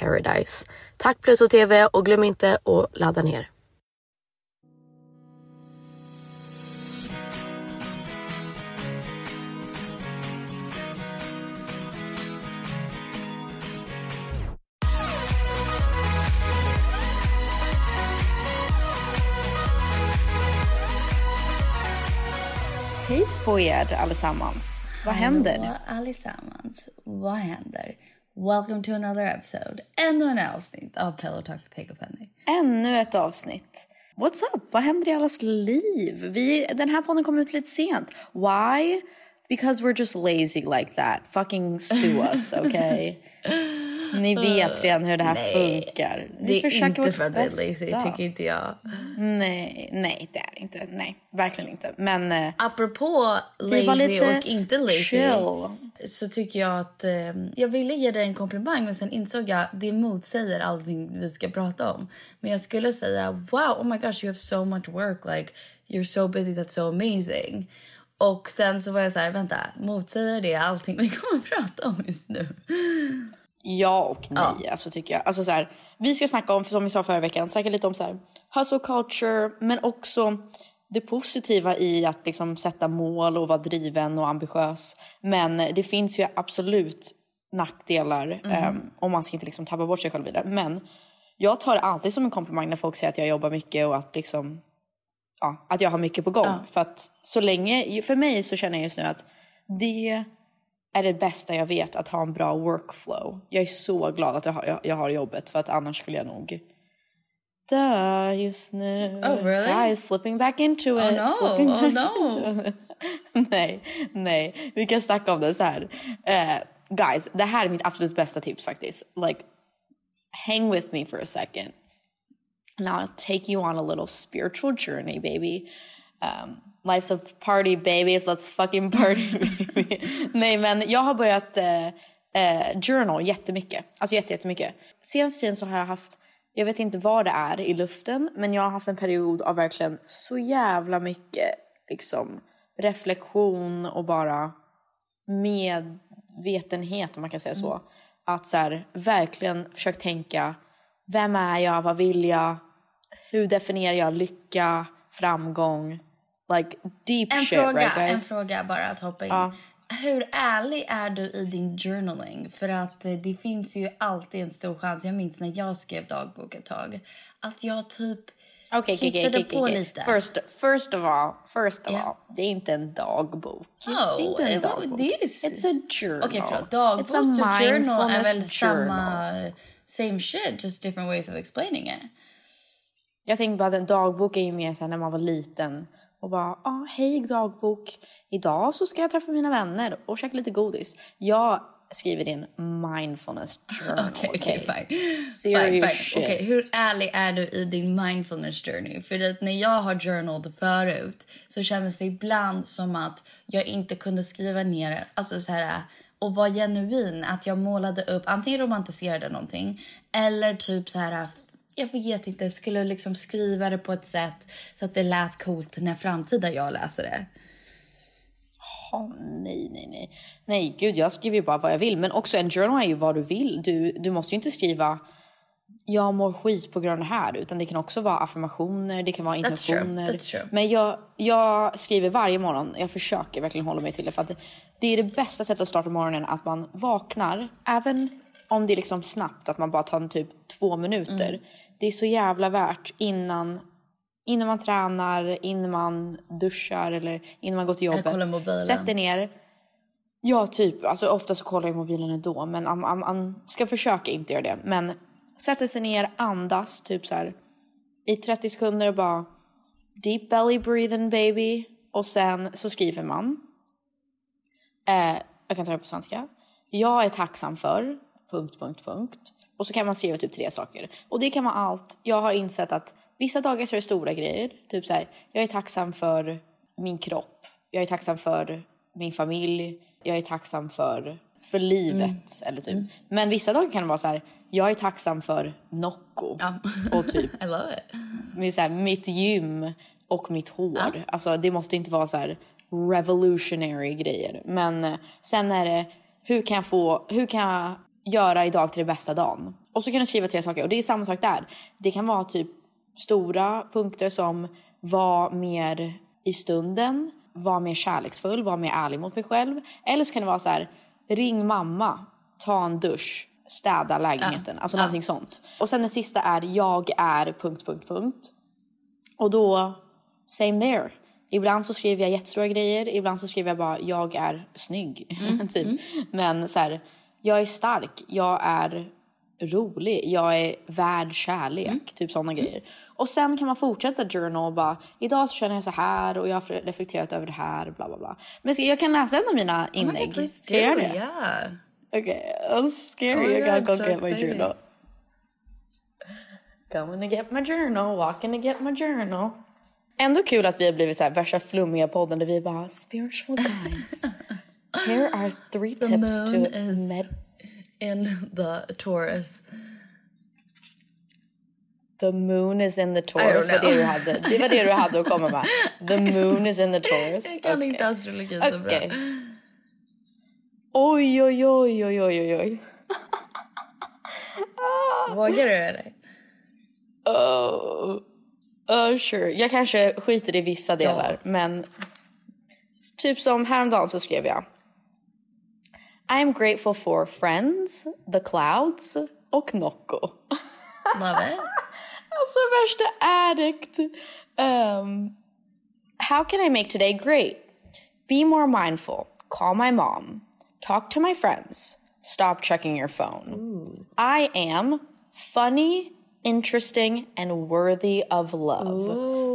paradise. Tack Pluto TV och glöm inte att ladda ner. Hej på er allesammans. Vad händer? Hallå allesammans. Vad händer? Welcome to another episode. Ännu en avsnitt av Pillow Talk Peg och Penny. Ännu ett avsnitt. What's up? Vad händer i allas liv? Vi, den här podden kom ut lite sent. Why? Because we're just lazy like that. Fucking sue us, okay? Ni vet redan hur det här Nej, funkar. Vi Det är försöker inte för att vi är lazy, bästa. tycker inte jag. Nej, nej det är inte. Nej, verkligen inte. Men eh, Apropå lazy och inte lazy chill. så tycker jag att eh, jag ville ge dig en komplimang men sen insåg jag det motsäger allting vi ska prata om. Men jag skulle säga wow, oh my gosh you have so much work like you're so busy that's so amazing. Och sen så var jag så här, vänta, motsäger det allting vi kommer att prata om just nu? Ja och nej, alltså tycker jag. Alltså så här, vi ska snacka om, som vi sa förra veckan, snacka lite om så här, hustle culture, men också det positiva i att liksom sätta mål och vara driven och ambitiös. Men det finns ju absolut nackdelar em, och man ska inte liksom tappa bort sig själv i det. Men jag tar det alltid som en komplimang när folk säger att jag jobbar mycket och att liksom ja, att jag har mycket på gång. För att så länge, för mig så känner jag just nu att det är det bästa jag vet att ha en bra workflow. Jag är så glad att jag har, jag, jag har jobbet för att annars skulle jag nog dö just nu. Oh, really? Guys, slipping back into it. Oh, no. slipping Oh, no. nej, nej. Vi kan snacka om det så här. Eh, guys, det här är mitt absolut bästa tips faktiskt. Like, hang with me for a second. And I'll take you on a little spiritual journey, baby. Um, life's a party babies, let's fucking party baby. Nej men jag har börjat eh, eh, journal jättemycket. Alltså jätte, jättemycket. Senaste tiden så har jag haft, jag vet inte vad det är i luften, men jag har haft en period av verkligen så jävla mycket liksom reflektion och bara medvetenhet om man kan säga så. Mm. Att så här, verkligen försöka tänka, vem är jag, vad vill jag, hur definierar jag lycka, framgång, like deep En shit fråga, right en guys? fråga bara att hoppa in. Ja. Hur ärlig är du i din journaling? För att eh, det finns ju alltid en stor chans, jag minns när jag skrev dagbok ett tag, att jag typ okej, hittade okej, på okej. lite. First, first of all, first of Ja. all, det är inte en dagbok. Oh, det är inte en eh, dagbok. är- It's a journal. Okej, förlåt. Dagbok och journal är väl mindfulness samma... journal. Same shit, just different ways of explaining it. Jag tänker bara att en dagbok är ju mer så här när man var liten och bara, ah, hej dagbok, idag så ska jag träffa mina vänner och käka lite godis. Jag skriver in mindfulness journal. Okej, okej, fine. Serious Fine, fine. shit. Okej, hur ärlig är du i din mindfulness journey? För att när jag har journaled förut så kändes det ibland som att jag inte kunde skriva ner, alltså så här och vara genuin, att jag målade upp, antingen romantiserade någonting eller typ så här jag vet inte, skulle liksom skriva det på ett sätt så att det lät coolt när framtida jag läser det. Åh, nej, nej, nej. Nej, gud, jag skriver ju bara vad jag vill. Men också en journal är ju vad du vill. Du, du måste ju inte skriva jag mår skit på grund av det här. Utan det kan också vara affirmationer, det kan vara That's true, intentioner. that's true. Men jag, jag skriver varje morgon. Jag försöker verkligen hålla mig till det. För att det, det är det bästa sättet att starta morgonen. Att man vaknar, även om det är liksom snabbt, att man bara tar en typ två minuter. Mm. Det är så jävla värt innan Innan man tränar, innan man duschar eller innan man går till jobbet. Sätt dig ner. Ja, typ. Alltså, ofta så kollar jag mobilen ändå. Men man ska försöka inte göra det. Men sätta sig ner, andas typ så här i 30 sekunder och bara deep belly breathing baby. Och sen så skriver man. Eh, jag kan ta det på svenska. Jag är tacksam för... Punkt, punkt, punkt. Och så kan man skriva typ tre saker. Och det kan vara allt. Jag har insett att vissa dagar så är det stora grejer. Typ så här, jag är tacksam för min kropp. Jag är tacksam för min familj. Jag är tacksam för, för livet. Eller typ. Men vissa dagar kan det vara så här, jag är tacksam för Nocco. Ja. Och typ I love it. med så här, mitt gym och mitt hår. Alltså det måste inte vara så här revolutionary grejer. Men eh, sen är det, hur kan jag få, hur kan jag göra idag till det bästa dagen? Och så kan du skriva tre saker och det är samma sak där. Det kan vara typ stora punkter som var mer i stunden, var mer kärleksfull, var mer ärlig mot mig själv. Eller så kan det vara så här, ring mamma, ta en dusch, städa lägenheten. Alltså någonting sånt. Och sen den sista är, jag är... punkt, punkt, punkt. Och då, same there. Ibland så skriver jag jättestora grejer, ibland så skriver jag bara jag är snygg. typ. Men så här, jag är stark, jag är rolig, jag är värd kärlek. Typ sådana grejer. Och sen kan man fortsätta journal och bara idag så känner jag så här och jag har reflekterat över det här. Bla bla bla. Men ska, jag kan läsa en av mina inlägg. Please ska jag göra det? Yeah. Okay, I'm scary. Oh I gotta God, go so get my journal. Going to get my journal, walking to get my journal. Ändå kul att vi har blivit så här värsta flummiga podden där vi bara spiritual guides. Here are three The tips to moon is- med... In the Taurus. The moon is in the Taurus. Var det, du hade. det var det du hade att komma med. The moon is in the Taurus. Jag kan Okej. inte astrologi så bra. Okej. Oj, oj, oj, oj, oj, oj. Vågar du eller? Oh. Oh, sure. Jag kanske skiter i vissa delar, men typ som häromdagen så skrev jag I am grateful for friends, the clouds och Nocco. Love it. Alltså värsta addict. Um, how can I make today great? Be more mindful. Call my mom. Talk to my friends. Stop checking your phone. I am funny, interesting and worthy of love.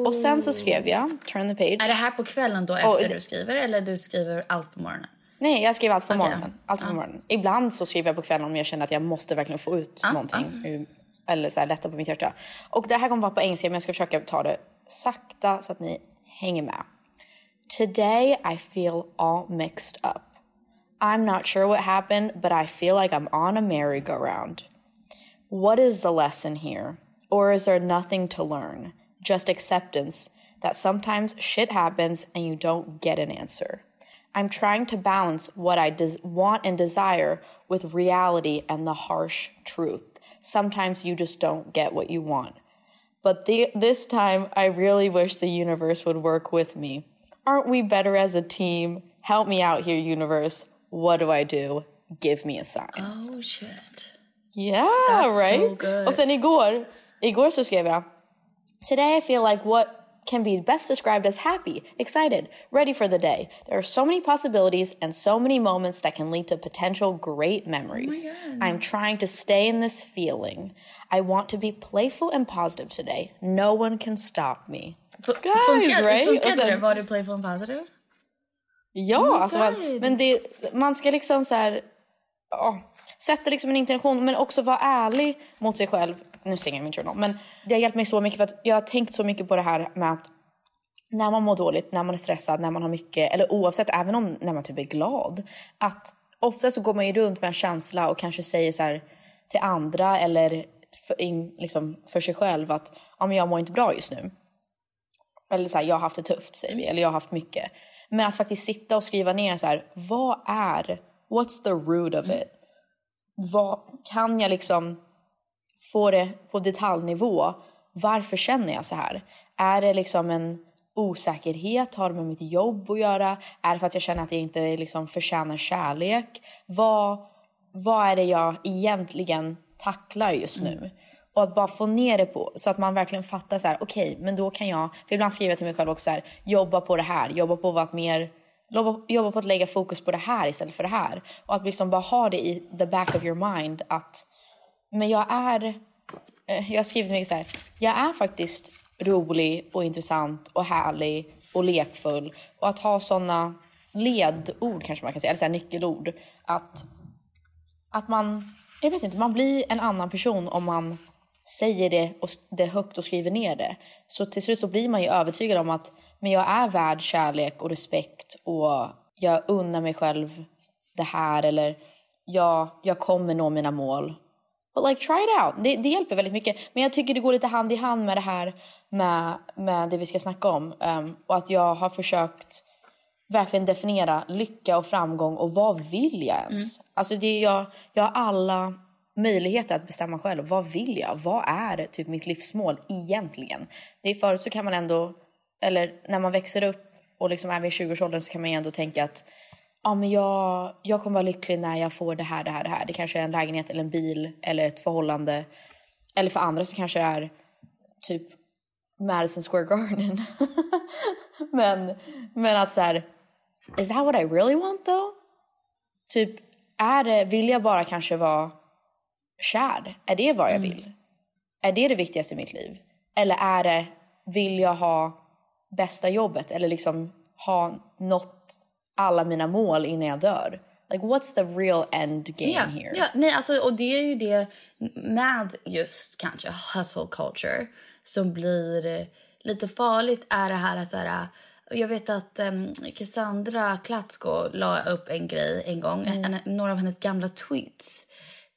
Och sen så skrev jag, turn the page. Är det här på kvällen då efter det- du skriver eller du skriver allt på morgonen? Nej, jag skriver allt på Okej. morgonen. Allt på morgonen. Ibland så skriver jag på kvällen om jag känner att jag måste verkligen få ut någonting. ur- Eller så här, lätta på mitt hjärta. Och det här kommer vara på engelska men jag ska försöka ta det sakta så att ni hänger med. Today I feel all mixed up. I'm not sure what happened, but I feel like I'm on a merry-go-round. What is the lesson here? Or is there nothing to learn? Just acceptance that sometimes shit happens and you don't get an answer. I'm trying to balance what I des- want and desire with reality and the harsh truth. Sometimes you just don't get what you want. But the- this time, I really wish the universe would work with me. Aren't we better as a team? Help me out here, universe. What do I do? Give me a sign. Oh shit. Yeah, That's so right? good. Och sen igår, igår så skrev jag Today I feel like what can be best described as happy, excited, ready for the day. There are so many possibilities and so many moments that can lead to potential great memories. I'm trying to stay in this feeling. I want to be playful and positive today. No one can stop me. Guys, Funkar, right? funkade det? Var du playful and positive? Ja, alltså, man, men det, man ska liksom så här, ja, sätta liksom en intention men också vara ärlig mot sig själv. Nu stänger jag min journal, men det har hjälpt mig så mycket för att jag har tänkt så mycket på det här med att när man mår dåligt, när man är stressad, när man har mycket, eller oavsett, även om när man typ är glad, att ofta så går man ju runt med en känsla och kanske säger så här till andra eller för, in, liksom för sig själv att ja, men jag mår inte bra just nu. Eller så här, jag har haft det tufft säger vi, eller jag har haft mycket. Men att faktiskt sitta och skriva ner så här, vad är, what's the root of it? Vad, kan jag liksom få det på detaljnivå? Varför känner jag så här? Är det liksom en osäkerhet? Har det med mitt jobb att göra? Är det för att jag känner att jag inte liksom förtjänar kärlek? Vad, vad är det jag egentligen tacklar just nu? Och att bara få ner det på så att man verkligen fattar så här, okej, men då kan jag, för ibland skriver jag till mig själv också så här, jobba på det här, jobba på att vara mer, jobba, jobba på att lägga fokus på det här istället för det här. Och att liksom bara ha det i the back of your mind att, men jag är, eh, jag har skrivit mycket så här, jag är faktiskt rolig och intressant och härlig och lekfull. Och att ha såna ledord kanske man kan säga, eller så här nyckelord. Att, att man, jag vet inte, man blir en annan person om man säger det, och, det högt och skriver ner det. Så till slut så blir man ju övertygad om att men jag är värd kärlek och respekt och jag unnar mig själv det här eller jag, jag kommer nå mina mål. But like try it out. Det, det hjälper väldigt mycket. Men jag tycker det går lite hand i hand med det här med, med det vi ska snacka om. Um, och att jag har försökt verkligen definiera lycka och framgång och vad vill jag ens? Alltså det är jag, jag har alla möjligheter att bestämma själv. Vad vill jag? Vad är typ mitt livsmål egentligen? Det är förut så kan man ändå, eller när man växer upp och liksom är vid 20-årsåldern så kan man ändå tänka att ja, men jag, jag kommer vara lycklig när jag får det här, det här, det här. Det kanske är en lägenhet eller en bil eller ett förhållande. Eller för andra så kanske det är typ Madison Square Garden. men, men att så här, is that what I really want though? Typ, är det, vill jag bara kanske vara kär? Är det vad jag vill? Är det det viktigaste i mitt liv? Eller är det, vill jag ha bästa jobbet? Eller liksom ha nått alla mina mål innan jag dör? Like what's the real end game Ja, here? ja nej, alltså, och det är ju det med just kanske hustle culture som blir eh, lite farligt är det här så här jag vet att um, Cassandra Klatsko la upp en grej en gång, en, några av hennes gamla tweets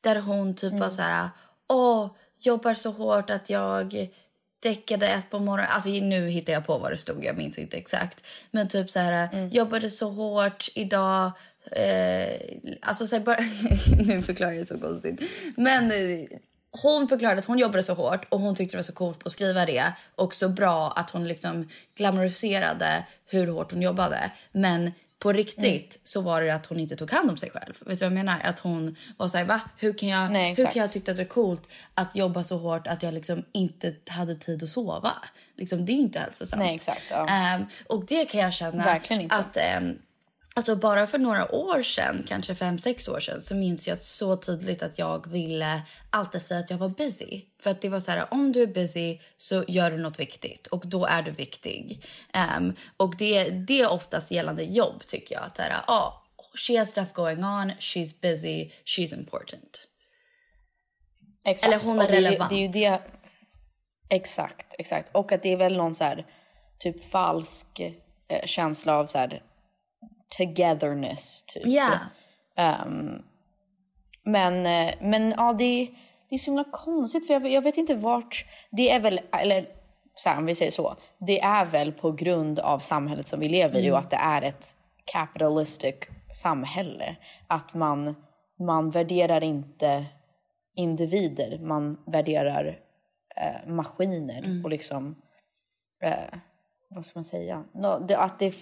där hon typ var så här åh, jobbar så hårt att jag däckade ett på morgonen. Alltså nu hittar jag på vad det stod, jag minns inte exakt. Men typ så här, jobbade så hårt idag. Eh, alltså så här, bara, nu förklarar jag så konstigt. Men eh, hon förklarade att hon jobbade så hårt och hon tyckte det var så coolt att skriva det. Och så bra att hon liksom glamoriserade hur hårt hon jobbade. Men på riktigt så var det att hon inte tog hand om sig själv. Vet du vad jag menar? Att hon var så här, va? Hur kan jag, Nej, hur kan jag tycka att det är coolt att jobba så hårt att jag liksom inte hade tid att sova? Liksom, det är ju inte hälsosamt. Nej, exakt, ja. Ehm, och det kan jag känna att ehm, Alltså bara för några år sedan, kanske fem, sex år sedan, så minns jag så tydligt att jag ville alltid säga att jag var busy. För att det var så här, om du är busy så gör du något viktigt och då är du viktig. Ehm, och det, det är oftast gällande jobb tycker jag. Att så här, oh, she has stuff going on, she's busy, she's important. Exakt. Eller hon är det, relevant. Det är ju det. Exakt, exakt. Och att det är väl någon så här typ falsk eh, känsla av så här, togetherness. Typ. Ja. Ehm, men, eh, men ja, det, det är så himla konstigt för jag, jag vet inte vart... Det är väl, eller så här, om vi säger så, det är väl på grund av samhället som vi lever i och att det är ett capitalistic samhälle. Att man, man värderar inte individer, man värderar eh, maskiner och liksom, eh, vad ska man säga, Nå, det, att det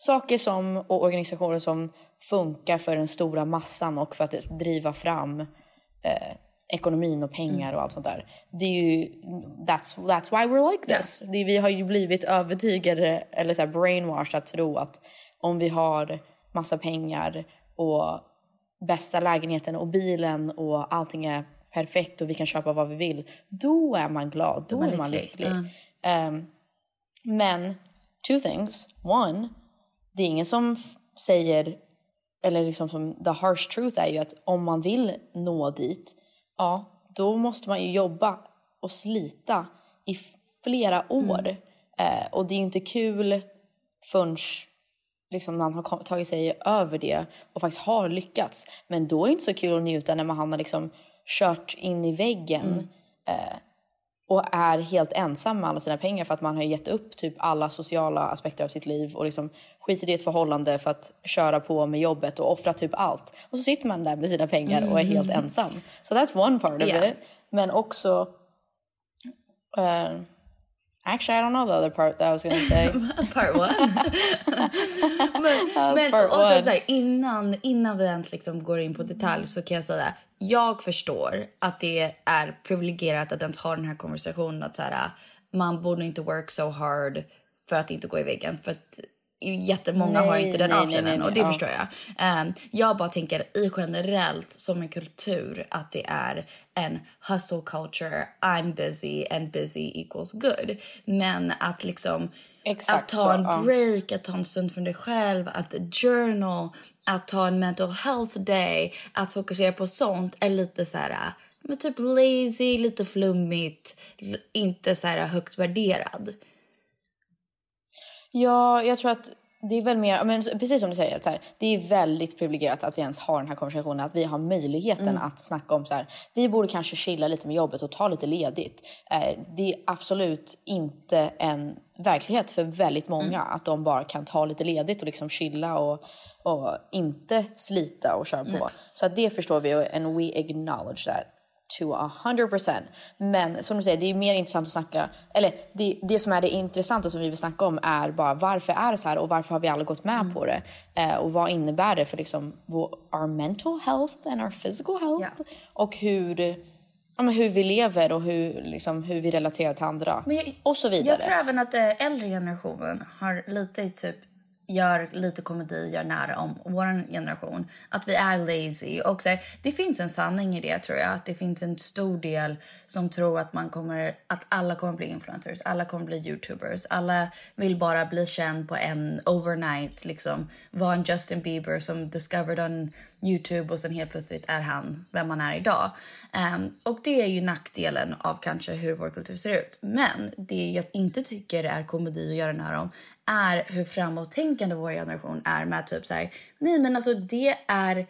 saker som, och organisationer som funkar för den stora massan och för att driva fram eh, ekonomin och pengar och allt sånt där. Det är ju, that's, that's why we're like this. Det, vi har ju blivit övertygade, eller så här brainwashed att tro att om vi har massa pengar och bästa lägenheten och bilen och allting är perfekt och vi kan köpa vad vi vill, då är man glad, då, man är man lycklig. lycklig. Ehm, men two things. One, det är ingen som säger, eller liksom som the harsh truth är ju att om man vill nå dit, ja, då måste man ju jobba och slita i flera år. Eh, och det är ju inte kul förrän liksom man har tagit sig över det och faktiskt har lyckats. Men då är det inte så kul att njuta när man har liksom kört in i väggen eh, och är helt ensam med alla sina pengar för att man har gett upp typ alla sociala aspekter av sitt liv och liksom skitit i ett förhållande för att köra på med jobbet och offra typ allt. Och så sitter man där med sina pengar och är helt ensam. So that's one part of Yeah. it. Men också... Uh, actually, I don't know the other part that I was gonna say. Part one. men men part och sen så här, innan, innan vi ens liksom går in på detalj så kan jag säga jag förstår att det är privilegierat att ens ha den här konversationen att så här, man borde inte work so hard för att inte gå i väggen. För att jättemånga har Nej, inte den optionen och det ja. förstår jag. Ehm, jag bara tänker i generellt som en kultur att det är en hustle culture, I'm busy and busy equals good. Men att liksom Exakt att ta så, en ja. break, att ta en stund för dig själv, att journal, att ta en mental health day, att fokusera på sånt är lite så här, men typ lazy, lite flummigt, inte så här högt värderad. Ja, jag tror att det är väl mer, men precis som du säger, så här, det är väldigt privilegierat att vi ens har den här konversationen, att vi har möjligheten att snacka om så här, vi borde kanske chilla lite med jobbet och ta lite ledigt. Eh, det är absolut inte en verklighet för väldigt många att de bara kan ta lite ledigt och liksom chilla och, och inte slita och köra på. Så att det förstår vi och and we acknowledge that to a hundred percent. Men som du säger, det är mer intressant att snacka, eller det, det som är det intressanta som vi vill snacka om är bara varför är det så här och varför har vi alla gått med på det? Eh, och vad innebär det för liksom vår, our mental health and our physical health? Ja. Och hur, ja, men hur vi lever och hur, liksom, hur vi relaterar till andra. Jag- och så vidare. Jag tror även att eh, äldre generationen har lite typ gör lite komedi, gör nära om vår generation. Att vi är lazy. Och så här, det finns en sanning i det tror jag. Att det finns en stor del som tror att man kommer, att alla kommer bli influencers, alla kommer bli youtubers. Alla vill bara bli känd på en overnight, liksom vara en Justin Bieber som discovered on Youtube och sen helt plötsligt är han vem man är idag. Um, och det är ju nackdelen av kanske hur vår kultur ser ut. Men det jag inte tycker är komedi att göra nära om är hur framåttänkande vår generation är med typ så här, nej men alltså det är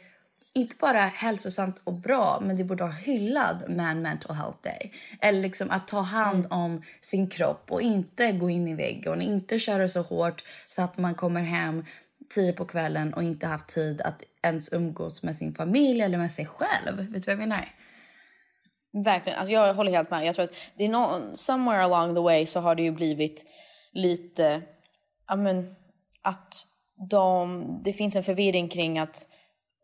inte bara hälsosamt och bra, men det borde vara hyllad med en mental health day. Eller liksom att ta hand om sin kropp och inte gå in i väggen och inte köra så hårt så att man kommer hem tio på kvällen och inte haft tid att ens umgås med sin familj eller med sig själv. Vet du vad jag menar? Verkligen. Alltså jag håller helt med. Jag tror att det är någon, somewhere along the way så har det ju blivit lite, ja men att de, det finns en förvirring kring att,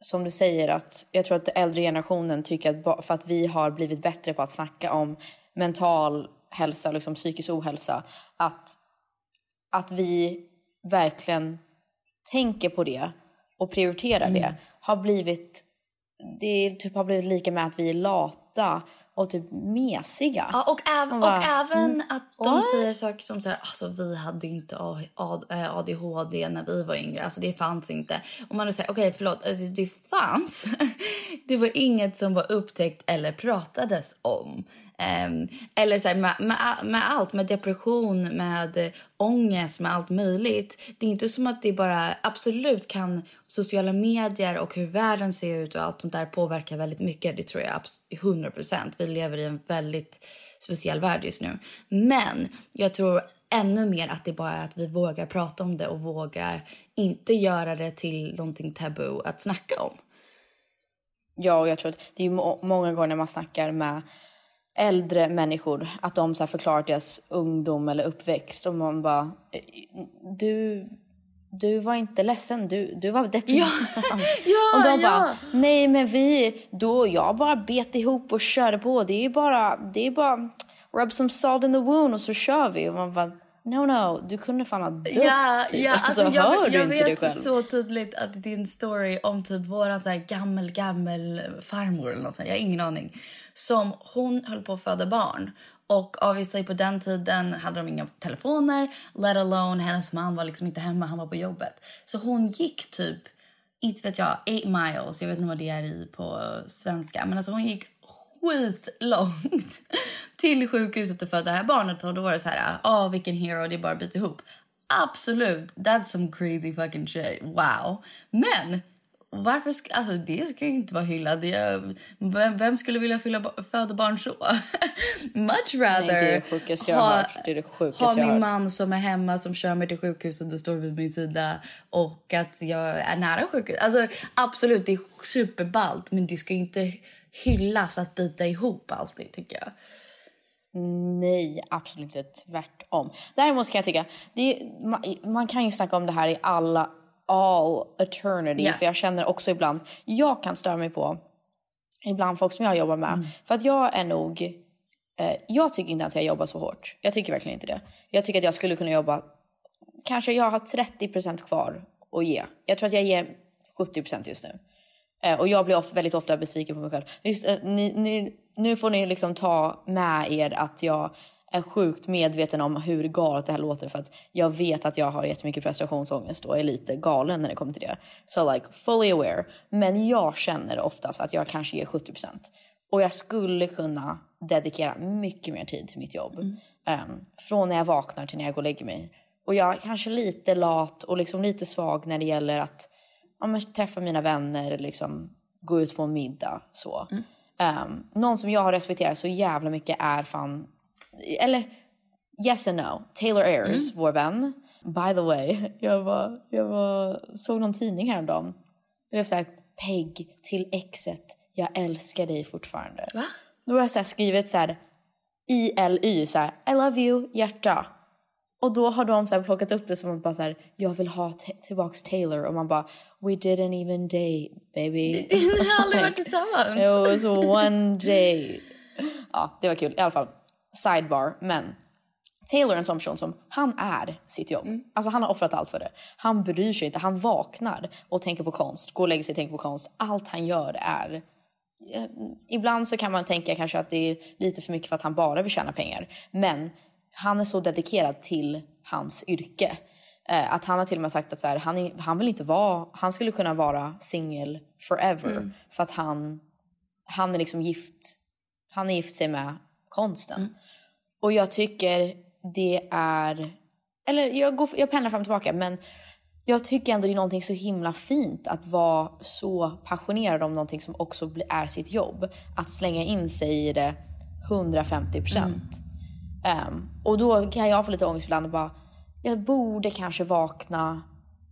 som du säger, att jag tror att den äldre generationen tycker att för att vi har blivit bättre på att snacka om mental hälsa, liksom psykisk ohälsa, att, att vi verkligen tänker på det och prioriterar det har blivit det typ har blivit lika med att vi är lata och typ mesiga. Ja, och, äv- Man och bara, även att de what? säger saker som så här, alltså vi hade inte A- A- eh, ADHD när vi var yngre, alltså det fanns inte. Och man säger, okej förlåt, alltså, det fanns. det var inget som var upptäckt eller pratades om. Um, eller så här, med, med, med, allt, med depression, med ångest, med allt möjligt. Det är inte som att det bara, absolut kan sociala medier och hur världen ser ut och allt sånt där påverkar väldigt mycket. Det tror jag 100 procent. Vi lever i en väldigt speciell värld just nu. Men jag tror ännu mer att det bara är att vi vågar prata om det och vågar inte göra det till någonting tabu att snacka om. Ja, och jag tror att det är må många gånger när man snackar med äldre människor att de så här förklarar deras ungdom eller uppväxt och man bara eh, du du var inte ledsen, du, du var deprimerad. Ja, ja, och de ja. bara, nej men vi, då jag bara bet ihop och körde på. Det är bara, det är bara rub some salt in the wound och så kör vi. Och man bara, no no, du kunde fan ha dött ja, typ. Ja, alltså, alltså, hör jag, du jag inte vet dig själv? så tydligt att din story om typ våran där gammel, gammel farmor eller något sånt, jag har ingen aning. Som hon höll på att föda barn. Och obviously på den tiden hade de inga telefoner, let alone hennes man var liksom inte hemma, han var på jobbet. Så hon gick typ, inte vet jag, 8 miles, jag vet inte vad det är i på svenska, men alltså hon gick skitlångt till sjukhuset och födde det här barnet och då var det så här, åh oh, vilken hero, det är bara att bita ihop. Absolut, that's some crazy fucking shit, wow. Men varför ska, alltså det ska ju inte vara hyllad. Vem, vem skulle vilja fylla, föda barn så? Much rather Nej, det är det sjukaste jag hört. Det är det sjukaste ha min man som är hemma som kör mig till sjukhuset och står vid min sida och att jag är nära sjukhus. Alltså absolut, det är superballt men det ska inte hyllas att bita ihop alltid tycker jag. Nej, absolut inte. Tvärtom. Däremot kan jag tycka, det man, man kan ju snacka om det här i alla all eternity. Yeah. För jag känner också ibland, jag kan störa mig på ibland folk som jag jobbar med. För att jag är nog, eh, jag tycker inte ens jag jobbar så hårt. Jag tycker verkligen inte det. Jag tycker att jag skulle kunna jobba, kanske jag har 30% kvar att ge. Jag tror att jag ger 70% just nu. Eh, och jag blir of, väldigt ofta besviken på mig själv. Just, eh, ni, ni, nu får ni liksom ta med er att jag är sjukt medveten om hur galet det här låter för att jag vet att jag har jättemycket prestationsångest och är lite galen när det kommer till det. So like fully aware. Men jag känner oftast att jag kanske ger 70%. Och jag skulle kunna dedikera mycket mer tid till mitt jobb. Um, från när jag vaknar till när jag går och lägger mig. Och jag är kanske lite lat och liksom lite svag när det gäller att ja, träffa mina vänner, liksom, gå ut på en middag. Så. Um, någon som jag har respekterat så jävla mycket är fan eller yes and no. Taylor Ayers, vår vän. By the way, jag, var, jag var, såg någon tidning häromdagen. Det var så här, Peg till exet, jag älskar dig fortfarande. Va? Då har jag så skrivit så här ILY, så här, I love you, hjärta. Och då har de så här plockat upp det som att bara så här, jag vill ha tillbaks Taylor. Och man bara, we didn't even date baby. Ni har aldrig varit tillsammans. It was one day. Ja, det var kul i alla fall sidebar, men Taylor är en sån person som, han är sitt jobb. Mm. Alltså han har offrat allt för det. Han bryr sig inte, han vaknar och tänker på konst, går och lägger sig och tänker på konst. Allt han gör är... eh, Ibland så kan man tänka kanske att det är lite för mycket för att han bara vill tjäna pengar. Men han är så dedikerad till hans yrke. Eh, att han har till och med sagt att så här, han, är, han vill inte vara, han skulle kunna vara singel forever. Mm. För att han, han är liksom gift, han är gift sig med konsten. Mm. Och jag tycker det är... Eller jag, går, jag pendlar fram och tillbaka, men jag tycker ändå det är någonting så himla fint att vara så passionerad om någonting som också är sitt jobb. Att slänga in sig i det 150 procent. Ehm, och då kan jag få lite ångest ibland och bara, jag borde kanske vakna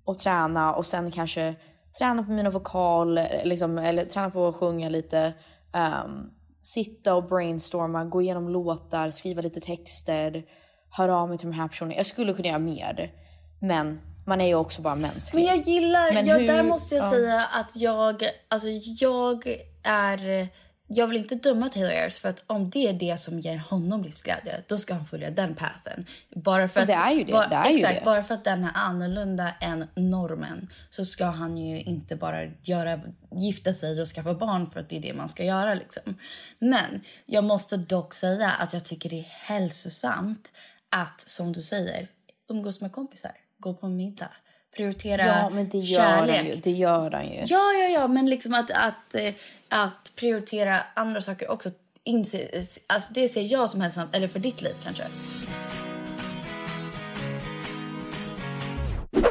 och träna och sen kanske träna på mina vokal, liksom, eller träna på att sjunga lite. ehm, sitta och brainstorma, gå igenom låtar, skriva lite texter, höra av mig till de här personerna. Jag skulle kunna göra mer, men man är ju också bara mänsklig. Men jag gillar, Men jag, hur- där måste jag ja. säga att jag, alltså jag är, jag vill inte döma Taylor Ayers för att om det är det som ger honom livsglädje, då ska han följa den pathen. Bara för att, det är ju det, Bara, det är ju exakt, det. bara för att den är annorlunda än normen så ska han ju inte bara göra, gifta sig och skaffa barn för att det är det man ska göra liksom. Men jag måste dock säga att jag tycker det är hälsosamt att, som du säger, umgås med kompisar, gå på middag, prioritera Ja, men det gör kärlek. han ju. Det gör han ju. Ja, ja, ja, men liksom att, att, eh, att prioritera andra saker också. inser, alltså det ser jag som hälsosamt, eller för ditt liv kanske.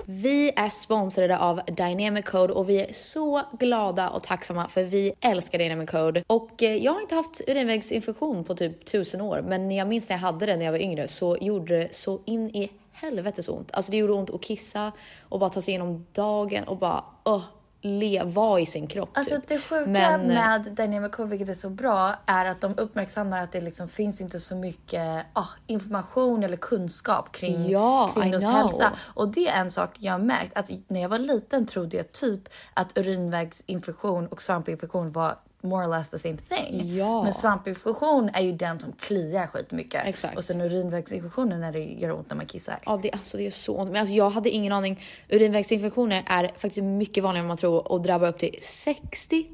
Vi är sponsrade av Dynamic Code och vi är så glada och tacksamma för vi älskar Dynamic Code. Och eh, jag har inte haft urinvägsinfektion på typ tusen år, men jag minns när jag hade det när jag var yngre så gjorde det så in i helvetes ont. Alltså det gjorde ont att kissa och bara ta sig igenom dagen och bara uh, le, vara i sin kropp. Alltså typ. det sjuka Men, eh, med Dynamic Code, vilket är så bra, är att de uppmärksammar att det liksom finns inte så mycket ah, information eller kunskap kring Ja, kvinnors hälsa. Och det är en sak jag har märkt, att när jag var liten trodde jag typ att urinvägsinfektion och svampinfektion var more or less the same thing. Ja. Men svampinfektion är ju den som kliar skitmycket. Exakt. Och sen urinvägsinfektionen när det gör ont när man kissar. Ja, det, alltså, det är så ont. Men alltså, jag hade ingen aning. Urinvägsinfektioner är faktiskt mycket vanligare än man tror och drabbar upp till 60%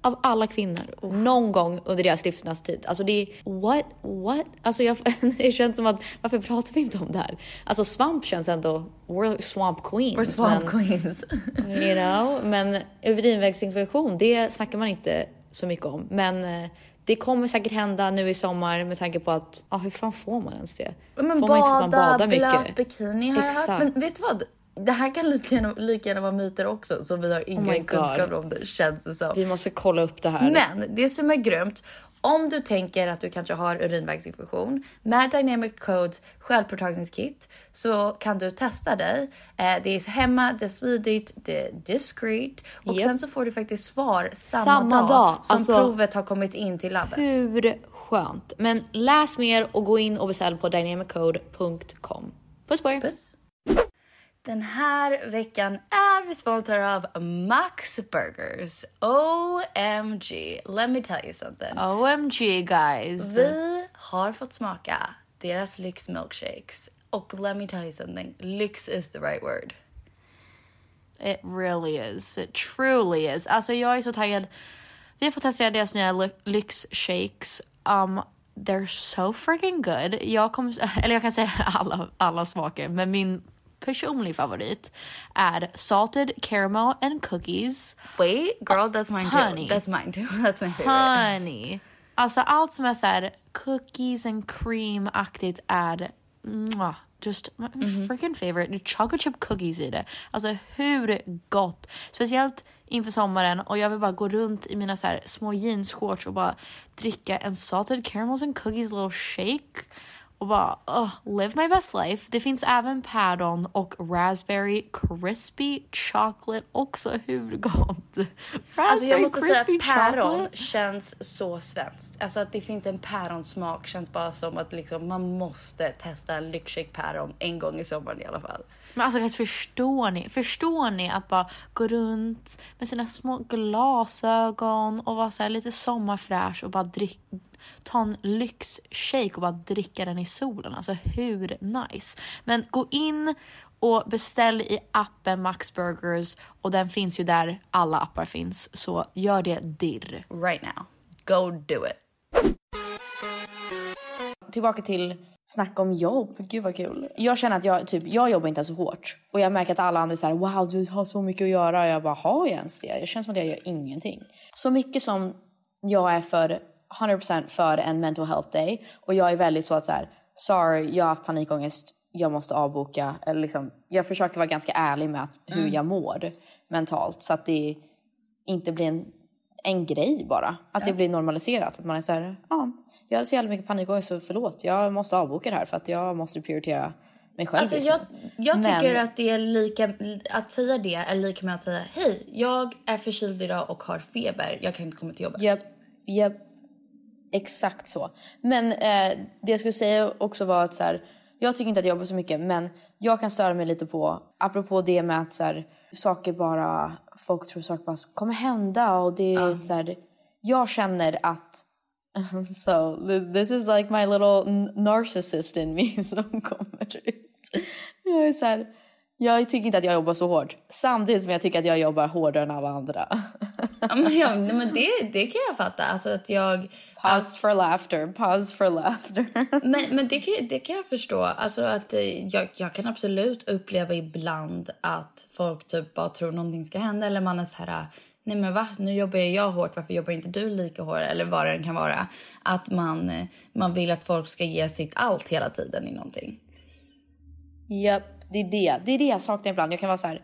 av alla kvinnor någon gång under deras livsnadstid. Alltså det är what, what? Alltså jag, det känns som att varför pratar vi inte om det här? Alltså svamp känns ändå, we're swamp queens. We're swamp men, queens. You know, men urinvägsinfektion, det snackar man inte så mycket om. Men eh, det kommer säkert hända nu i sommar med tanke på att, ja hur fan får man ens det? Men får bada, man inte man bada blöt mycket? bikini har jag hört. Exakt. Men vet du vad? Det här kan lika gärna, lika gärna vara myter också så vi har Oh ingen God. kunskap om det känns det som. Vi måste kolla upp det här. Men det som är grymt, om du tänker att du kanske har urinvägsinfektion med Dynamic Codes självpåtagningskit så kan du testa dig. Eh, det är hemma, det är smidigt, det är discreet och Japp. sen så får du faktiskt svar samma, Samma dag, dag. som Alltså- provet har kommit in till labbet. Hur skönt? Men läs mer och gå in och beställ på dynamiccode.com. Puss på er! Puss. Den här veckan är vi sponsrade av Max Burgers. OMG, let me tell you something. OMG guys! Vi har fått smaka deras lyx milkshakes. Och let me tell you something, lyx is the right word. It really is. It truly is. Alltså jag är så taggad. Vi fått testa deras nya ly- lyxshakes. Um, they're so freaking good. Jag kommer, eller jag kan säga alla, alla smaker, men min personlig favorit är salted caramel and cookies. Wait, girl, that's mine too. Honey. That's mine too. That's my favorite. Honey. Alltså allt som är så här cookies and cream-aktigt är mwah, just my freaking favorite. Det är chocolate chip cookies i det. Alltså hur gott? Speciellt inför sommaren och jag vill bara gå runt i mina så här små jeansshorts och bara dricka en salted caramels and cookies little shake. Och bara oh, live my best life. Det finns även päron och raspberry crispy chocolate också. Hur gott? Raspberry Alltså jag måste säga att päron chocolate. känns så svenskt. Alltså att det finns en päronsmak känns bara som att liksom man måste testa en lyxshake päron en gång i sommaren i alla fall. Men alltså guys, förstår ni? Förstår ni att bara gå runt med sina små glasögon och vara så här lite sommarfräsch och bara drick, ta en lyxshake och bara dricka den i solen. Alltså hur nice? Men gå in och beställ i appen Max Burgers och den finns ju där alla appar finns. Så gör det dirr. Right now. Go do it. tillbaka till snack om jobb. Gud vad kul. Jag känner att jag, typ, jag jobbar inte så hårt. Och jag märker att alla andra här, wow du har så mycket att göra. Och jag bara, har jag ens det? Det känns som att jag gör ingenting. Så mycket som jag är för 100% för en mental health day. Och jag är väldigt så att så här, sorry jag har haft panikångest. Jag måste avboka. Eller liksom, jag försöker vara ganska ärlig med att, hur jag mår mentalt. Så att det inte blir en, en grej bara. Att det blir normaliserat. Att man är så här, ja, jag har så jävla mycket panikångest så förlåt. Jag måste avboka det här för att jag måste prioritera mig själv Alltså just jag, jag Men- tycker att det är lika, att säga det är lika med att säga hej, jag är förkyld idag och har feber, jag kan inte komma till jobbet. Japp, japp. Exakt så. Men eh, det jag skulle säga också var att så här, jag tycker inte att jag jobbar så mycket men jag kan störa mig lite på, apropå det med att så här, saker bara, folk tror saker bara kommer hända och det är så här, jag känner att so this is like my little narcissist in me som kommer ut. Jag är så här, jag tycker inte att jag jobbar så hårt samtidigt som jag tycker att jag jobbar hårdare än alla andra. Ja, men, men det, det kan jag fatta. Alltså att jag... Pause for laughter, pause for laughter. Men, men det, kan, det kan jag förstå. Alltså att eh, jag, jag kan absolut uppleva ibland att folk typ bara tror någonting ska hända eller man är så här nej men va, nu jobbar jag hårt, varför jobbar inte du lika hårt? Eller vad det kan vara. Att man, eh, man vill att folk ska ge sitt allt hela tiden i någonting. Japp, det är det. Det är det jag saknar ibland. Jag kan vara så här,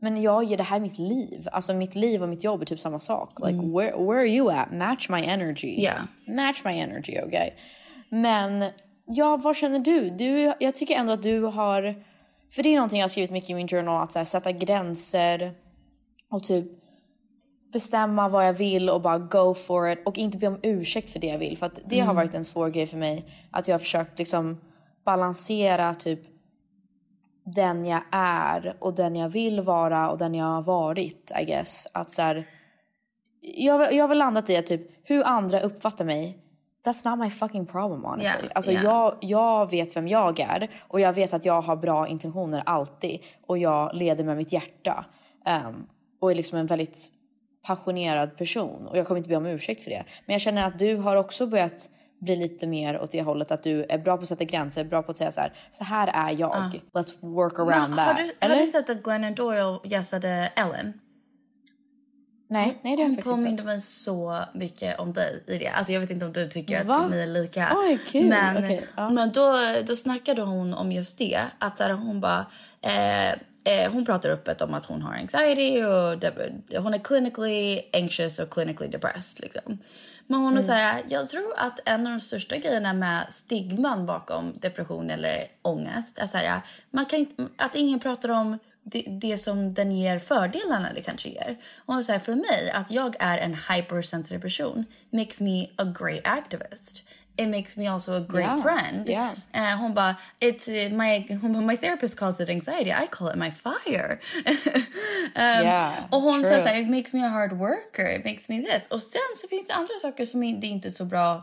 men jag ger det här mitt liv. Alltså mitt liv och mitt jobb är typ samma sak. Like where, where are you at? Match my energy. Yeah. Match my energy, okay? Men ja, vad känner du? du? Jag tycker ändå att du har, för det är någonting jag har skrivit mycket i min journal, att så här, sätta gränser och typ bestämma vad jag vill och bara go for it och inte be om ursäkt för det jag vill. För att det har varit en svår grej för mig. Att jag har försökt liksom balansera typ den jag är och den jag vill vara och den jag har varit, I guess. Att så här, jag, jag har väl landat i att typ hur andra uppfattar mig, that's not my fucking problem honestly. Yeah, alltså yeah. jag, jag vet vem jag är och jag vet att jag har bra intentioner alltid och jag leder med mitt hjärta. Um, och är liksom en väldigt passionerad person och jag kommer inte be om ursäkt för det. Men jag känner att du har också börjat bli lite mer åt det hållet att du är bra på att sätta gränser, bra på att säga så här, så här är jag, let's work around har, that. du, Eller? har du sett att Glennon Doyle gästade Ellen? Nej, nej det har jag faktiskt inte sett. mig så mycket om dig i det. Alltså jag vet inte om du tycker Va? att ni är lika. Oj, kul. Men, Okej, ja. men då, då snackade hon om just det. Att här, hon bara... Eh, eh, hon pratar öppet om att hon har anxiety och hon är clinically anxious och clinically depressed. Liksom. Men hon är så här, jag tror att en av de största grejerna med stigman bakom depression eller ångest är så här, man kan inte, att ingen pratar om det, det som den ger fördelarna det kanske ger. Hon så här, för mig, att jag är en hypersensitive person makes me a great activist. It makes me also a great Yeah, friend. yeah. Eh, hon bara, it's uh, my, hon bara, my therapist calls it anxiety, I call it my fire. um, Yeah, och hon true. säger så här, it makes me a hard worker, it makes me this. Och sen så finns det andra saker som det inte är så bra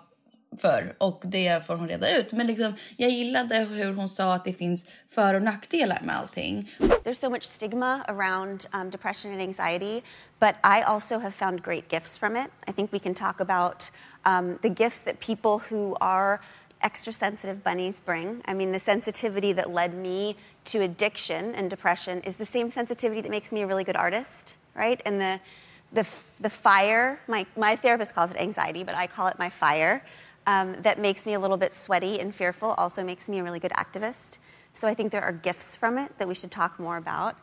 för och det får hon reda ut. Men liksom, jag gillade hur hon sa att det finns för och nackdelar med allting. There's so much stigma around um, depression and anxiety, but I also have found great gifts from it. I think we can talk about um, the gifts that people who are extra sensitive bunnies bring. I mean, the sensitivity that led me to addiction and depression is the same sensitivity that makes me a really good artist, right? And the the, the fire, my, my therapist calls it anxiety, but I call it my fire, um, that makes me a little bit sweaty and fearful also makes me a really good activist. So I think there are gifts from it that we should talk more about.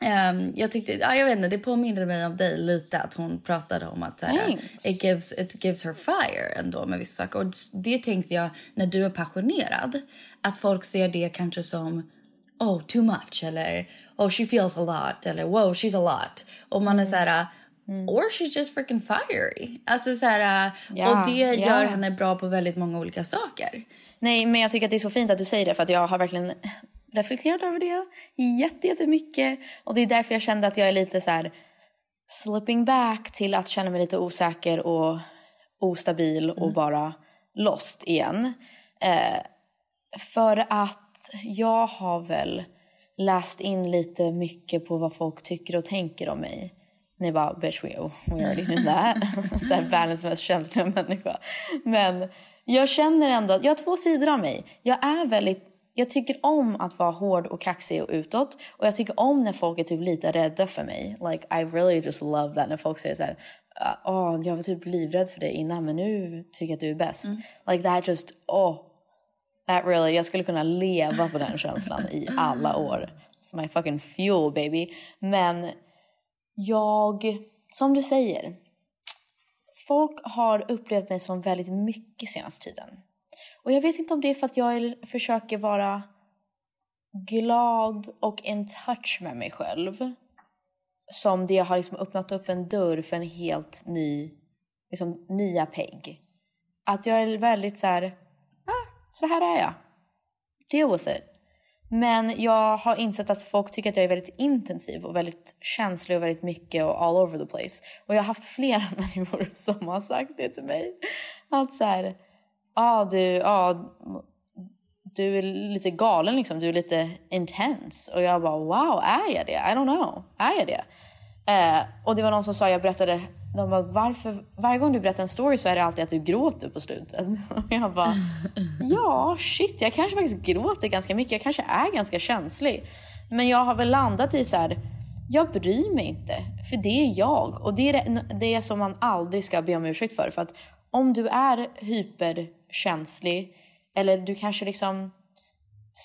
Ehm, jag tyckte, ja, jag vet inte, det påminner mig om dig lite att hon pratade om att så här, Thanks. it, gives, it gives her fire ändå med vissa saker. Och det tänkte jag när du är passionerad, att folk ser det kanske som oh too much eller oh she feels a lot eller wow she's a lot. Och man är så här or she's just freaking fiery. Alltså så här, Ja, och det gör ja. henne bra på väldigt många olika saker. Nej, men jag tycker att det är så fint att du säger det för att jag har verkligen reflekterat över det jätte, jättemycket. Och det är därför jag kände att jag är lite så här slipping back till att känna mig lite osäker och ostabil och bara lost igen. Eh, för att jag har väl läst in lite mycket på vad folk tycker och tänker om mig. Ni bara, bitch we, we already knew that. så här, världens mest känsliga människa. Men jag känner ändå att jag har två sidor av mig. Jag är väldigt, jag tycker om att vara hård och kaxig och utåt. Och jag tycker om när folk är typ lite rädda för mig. Like I really just love that när folk säger så här, åh jag var typ livrädd för dig innan men nu tycker jag att du är bäst. Like that just, oh. That really, jag skulle kunna leva på den känslan i alla år. It's my fucking fuel baby. Men jag, som du säger, folk har upplevt mig som väldigt mycket senaste tiden. Och jag vet inte om det är för att jag försöker vara glad och in touch med mig själv. Som det har liksom öppnat upp en dörr för en helt ny, liksom nya Peg. Att jag är väldigt så här, ah, så här är jag. Deal with it. Men jag har insett att folk tycker att jag är väldigt intensiv och väldigt känslig och väldigt mycket och all over the place. Och jag har haft flera människor som har sagt det till mig. Att så här, ja ah, du, ja ah, du är lite galen liksom, du är lite intense. Och jag bara wow, är jag det? I don't know, är jag det? Eh, och det var någon som sa, jag berättade, de bara, varför, varje gång du berättar en story så är det alltid att du gråter på slutet. Och jag bara, ja shit, jag kanske faktiskt gråter ganska mycket, jag kanske är ganska känslig. Men jag har väl landat i så här, jag bryr mig inte. För det är jag. Och det är det, det som man aldrig ska be om ursäkt för. För att om du är hyperkänslig eller du kanske liksom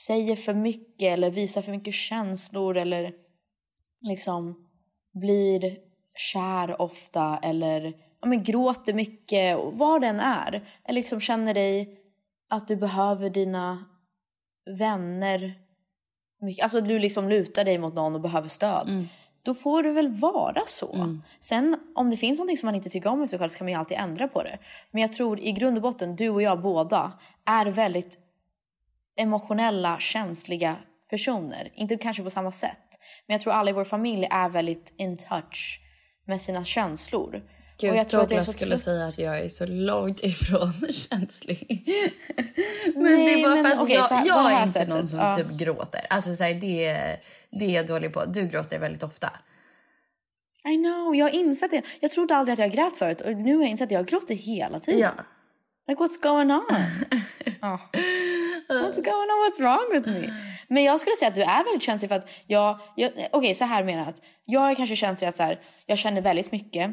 säger för mycket eller visar för mycket känslor eller liksom blir kär ofta eller ja, men gråter mycket, vad den är. Eller liksom känner dig att du behöver dina vänner mycket. Alltså du liksom lutar dig mot någon och behöver stöd. Mm. Då får du väl vara så. Sen om det finns något som man inte tycker om med sig själv så kan man ju alltid ändra på det. Men jag tror i grund och botten, du och jag båda är väldigt emotionella, känsliga personer. Inte kanske på samma sätt. Men jag tror alla i vår familj är väldigt in touch med sina känslor. Gud, och jag tror att jag skulle trött. säga att jag är så långt ifrån känslig. men Nej, det är bara men för att så jag, här- jag är inte sättet, någon som ja. typ gråter. Alltså så här, det, det är jag dålig på. Du gråter väldigt ofta. I know, jag har insett det. Jag trodde aldrig att jag grät förut och nu har jag insett att jag gråter hela tiden. Ja. Like what's going on? Ja. What's going on? What's wrong with me? Men jag skulle säga att du är väldigt känslig för att jag, jag okej så här menar jag att jag är kanske känslig att så här, jag känner väldigt mycket.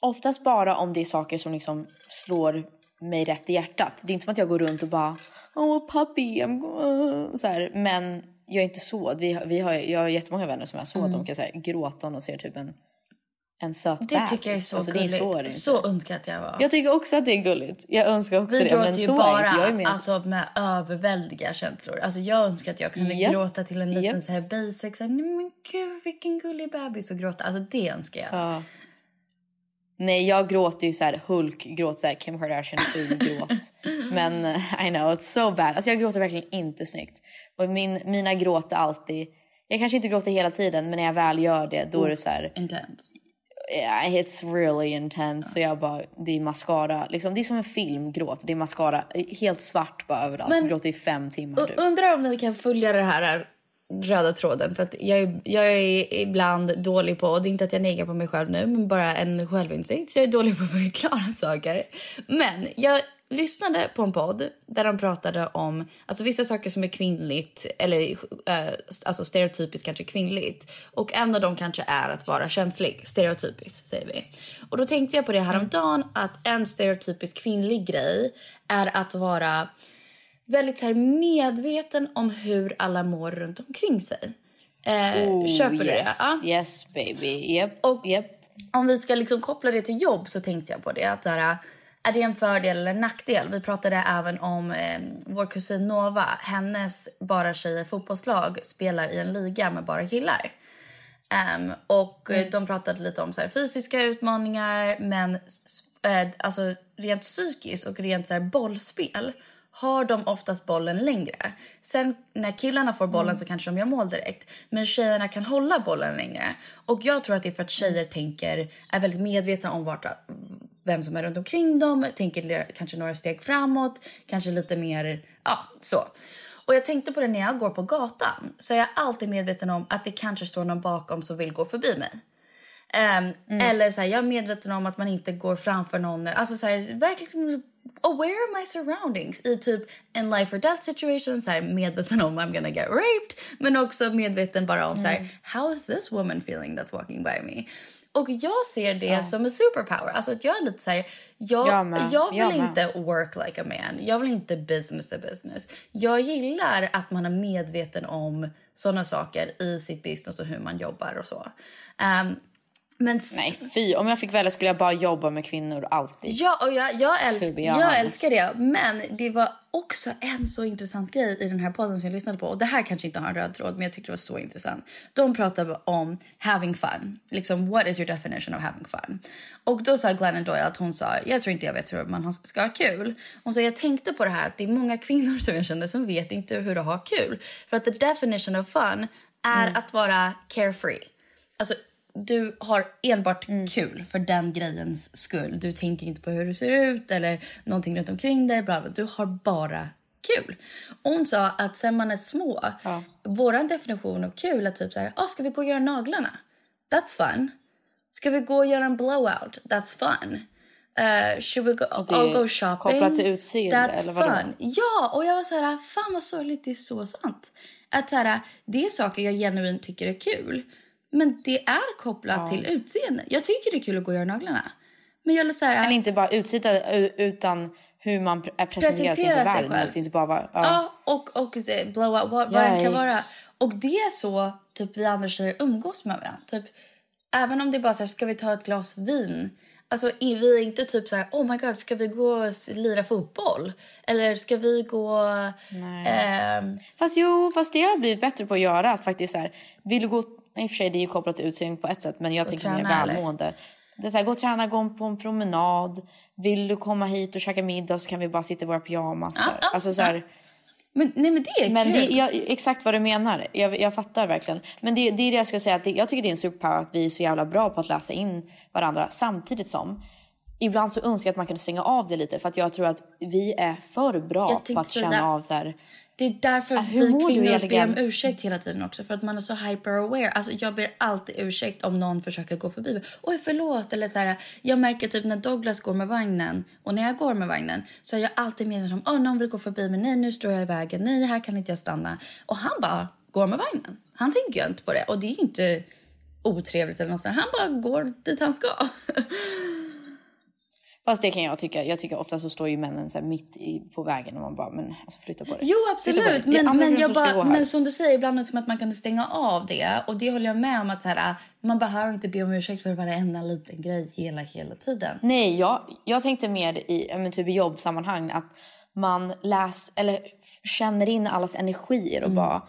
Oftast bara om det är saker som liksom slår mig rätt i hjärtat. Det är inte som att jag går runt och bara oh puppy, I'm go-" så här, men jag är inte så. Vi, vi har, jag har jättemånga vänner som är så att de kan så här, gråta om de ser typ en, en söt. Det tycker jag är bebis. så Alltså, gulligt. så är så önskar att jag var. Jag tycker också att det är gulligt. Jag önskar också Vi det. gråter Men ju så bara är. Jag är mer alltså, med överväldiga känslor. Alltså, jag önskar att jag kunde Japp. gråta till en liten Japp. så här basic. Så här, Nej men gud vilken gullig bebis och gråta. Alltså det önskar jag. Ja. Nej, jag gråter ju så här Hulk-gråt, så här Kim Kardashian-gråt. Men eh, I know, it's so bad. Alltså jag gråter verkligen inte snyggt. Och min, mina gråt är alltid... Jag kanske inte gråter hela tiden, men när jag väl gör det, då är det så här... Intense. Yeah, it's really intense. Så jag bara, det är mascara. Liksom, det är som en filmgråt. Det är mascara helt svart bara överallt. Men- gråter i fem timmar. Du. undrar om ni kan följa det här röda tråden. För att jag, är- jag är ibland dålig på, och det är inte att jag negar på mig själv nu, men bara en självinsikt. Jag är dålig på att förklara saker. Men jag lyssnade på en podd där de pratade om alltså vissa saker som är kvinnligt, eller eh, alltså stereotypiskt kanske kvinnligt. Och en av dem kanske är att vara känslig, stereotypiskt säger vi. Och då tänkte jag på det häromdagen att en stereotypisk kvinnlig grej är att vara väldigt så här medveten om hur alla mår runt omkring sig. Eh, Oh, köper du yes, det? Ja. Yes baby. Yep. Och yep. om vi ska liksom koppla det till jobb så tänkte jag på det. Att så här, är det en fördel eller en nackdel? Vi pratade även om eh, vår kusin Nova. Hennes bara tjejer fotbollslag spelar i en liga med bara killar. Ehm, och eh, de pratade lite om så här, fysiska utmaningar men eh, alltså, rent psykiskt och rent så här, bollspel har de oftast bollen längre. Sen när killarna får bollen så kanske de gör mål direkt. Men tjejerna kan hålla bollen längre. Och jag tror att det är för att tjejer tänker, är väldigt medvetna om vart, vem som är runt omkring dem. Tänker kanske några steg framåt. Kanske lite mer, ja så. Och jag tänkte på det när jag går på gatan. Så är jag alltid medveten om att det kanske står någon bakom som vill gå förbi mig. Ehm, Eller så här, jag är medveten om att man inte går framför någon. Alltså så här, verkligen aware of my surroundings. I typ en life or death situation. Så här, medveten om I'm gonna get raped. Men också medveten bara om så här, how is this woman feeling that's walking by me? Och jag ser det som en superpower. Alltså att jag är lite så här, jag, Jag jag vill Jag inte work like a man. Jag vill inte business a business. Jag gillar att man är medveten om såna saker i sitt business och hur man jobbar och så. Ehm, men Nej fy, om jag fick välja skulle jag bara jobba med kvinnor alltid. Ja, och jag, jag, älsk, jag älskar det. Men det var också en så intressant grej i den här podden som jag lyssnade på. Och det här kanske inte har en röd tråd, men jag tyckte det var så intressant. De pratade om having fun. Liksom, what is your definition of having fun? Och då sa Glennon Doyle att hon sa, jag tror inte jag vet hur man ska ha kul. Hon sa, jag tänkte på det här att det är många kvinnor som jag känner som vet inte hur att ha kul. För att the definition of fun är att vara carefree. Alltså, du har enbart kul för den grejens skull. Du tänker inte på hur du ser ut eller någonting runt omkring dig. Bla bla. Du har bara kul. Hon sa att sen man är små, vår definition av kul är typ så här, ah, ska vi gå och göra naglarna? That's fun. Ska vi gå och göra en blowout? That's fun. Uh, should we go, är go shopping? kopplat till utseende, That's eller vadå? fun. Ja, och jag var så här, fan vad sorgligt, det är så sant. Att så här, det är saker jag genuint tycker är kul. Men det är kopplat till utseende. Jag tycker det är kul att gå och göra naglarna. Men jag är så här, Eller inte bara utsitta utan hur man pre- är presenterar sig sig världen. själv. måste inte bara vara... Ja. Ja, och, och eh, blow out, vad, vad det kan vara. Och det är så typ vi andra tjejer umgås med varandra. Typ, även om det är bara så här, ska vi ta ett glas vin? Alltså är vi inte typ så här, oh my god, ska vi gå och lira fotboll? Eller ska vi gå... ehm, Fast jo, fast det har jag blivit bättre på att göra. Att faktiskt så här, vill du gå... I och för sig det är ju kopplat till utseende på ett sätt. Men jag tänker mer eller? välmående. Det är så här, gå och träna, gå på en promenad. Vill du komma hit och käka middag så kan vi bara sitta i våra pyjamas. så här. ja, alltså så här, men, nej men det är Men kul. det, jag, exakt vad du menar. Jag, jag fattar verkligen. Men det, det är det jag skulle säga. Att det, jag tycker det är en superpower att vi är så jävla bra på att läsa in varandra. Samtidigt som ibland så önskar jag att man kunde stänga av det lite. För att jag tror att vi är för bra på att känna av så här. Det är därför Ah, hur vi kvinnor ber om ursäkt hela tiden också. För att man är så hyper-aware. Alltså jag ber alltid ursäkt om någon försöker gå förbi. Oj, förlåt. Eller så här, jag märker typ när Douglas går med vagnen och när jag går med vagnen så är jag alltid medveten om åh, någon vill gå förbi mig. Nej, nu står jag i vägen. Nej, här kan inte jag stanna. Och han bara går med vagnen. Han tänker ju inte på det. Och det är inte otrevligt eller något sånt. Han bara går dit han ska. Fast det kan jag tycka. Jag tycker ofta så står ju männen så mitt i, på vägen och man bara, men alltså flytta på dig. Jo, absolut. Det Men, men, jag bara, men som du säger, ibland är det som att man kunde stänga av det. Och det håller jag med om. att så här, Man behöver inte be om ursäkt för varenda liten grej hela, hela tiden. Nej, jag, jag tänkte mer i, men typ i jobbsammanhang att man läs, eller känner in allas energier och bara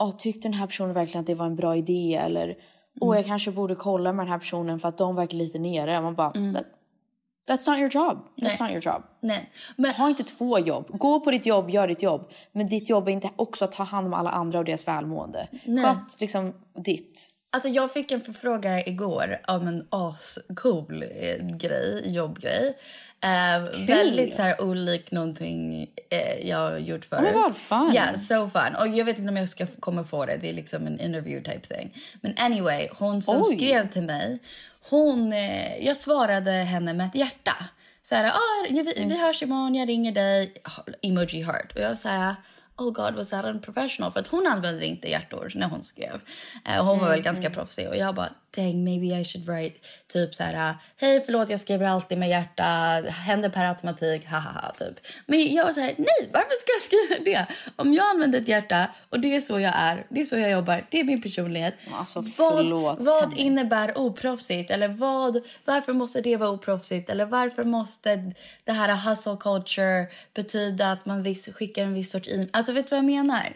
Åh, tyckte den här personen verkligen att det var en bra idé? Eller åh, jag kanske borde kolla med den här personen för att de verkar lite nere. Man bara, that, that's not your job. That's not your job. Nej. Men, Ha inte två jobb. Gå på ditt jobb, gör ditt jobb. Men ditt jobb är inte också att ta hand om alla andra och deras välmående. Sköt liksom ditt. alltså, jag fick en förfrågan igår om en ascool eh, grej, jobbgrej. Eh, väldigt så här olik någonting eh, jag har gjort förut. men vad fun. Ja, so fun. Och jag vet inte om jag ska kommer få det. Det är liksom en interview type thing. Men anyway, hon som Oj. skrev till mig, hon, eh, jag svarade henne med ett hjärta. Så här, ah, vi, vi hörs imorgon, jag ringer dig, emoji heart. Och jag så här, oh god, was that unprofessional? För att hon använde inte hjärtor när hon skrev. Eh, hon var väl ganska proffsig. Och jag bara, dang, maybe I should write typ så här, hej förlåt jag skriver alltid med hjärta, händer per automatik, hahaha typ. Men jag var så här, nej varför ska jag skriva det? Om jag använder ett hjärta och det är så jag är, det är så jag jobbar, det är min personlighet. Alltså, vad förlåt, vad Penny. innebär oproffsigt? Eller vad, varför måste det vara oproffsigt? Eller varför måste det här hustle culture betyda att man viss, skickar en viss sorts e Alltså vet du vad jag menar?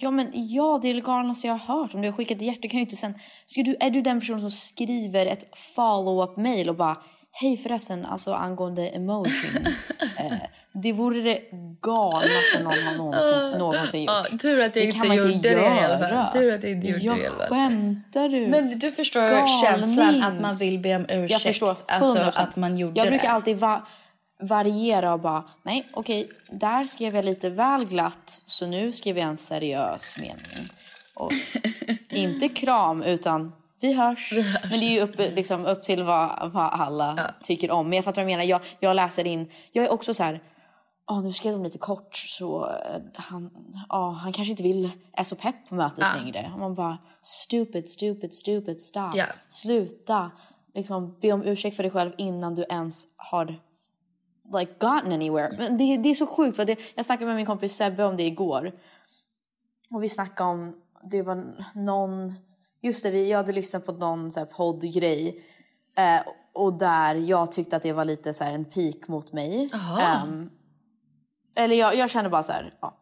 Ja, men ja, det är det galnaste jag har hört. Om du har skickat ett hjärta kan du inte sen... Ska du, är du den personen som skriver ett follow-up mail och bara Hej förresten, alltså angående emojin. eh, det vore det galnaste någon har någonsin, någonsin gjort. Ja, tur att jag Det inte gjorde inte det i alla fall. Tur att jag inte gjorde jag det i alla fall. skämtar du? Men du förstår Galning. känslan att man vill be om ursäkt. Jag förstår. Alltså 100%. att man gjorde Jag brukar det. alltid va- variera och bara, nej okej, där skrev jag lite väl glatt så nu skrev jag en seriös mening. Och inte kram utan vi hörs. Men det är ju upp, liksom, upp till vad, vad alla tycker om. Men jag fattar vad du menar. Jag, jag läser in, jag är också så här, ah, nu skrev de lite kort så eh, han, ah, han kanske inte vill, är så pepp på mötet längre. Och man bara, stupid, stupid, stupid, stop. Ja. Sluta. Liksom, be om ursäkt för dig själv innan du ens har like gotten anywhere. Men det, det är så sjukt. För det, jag snackade med min kompis Sebbe om det igår. Och vi snackade om, det var någon, just det, vi, jag hade lyssnat på någon så här poddgrej. Eh, och där jag tyckte att det var lite så en pik mot mig. Ehm, eller jag, jag kände bara så här, ja.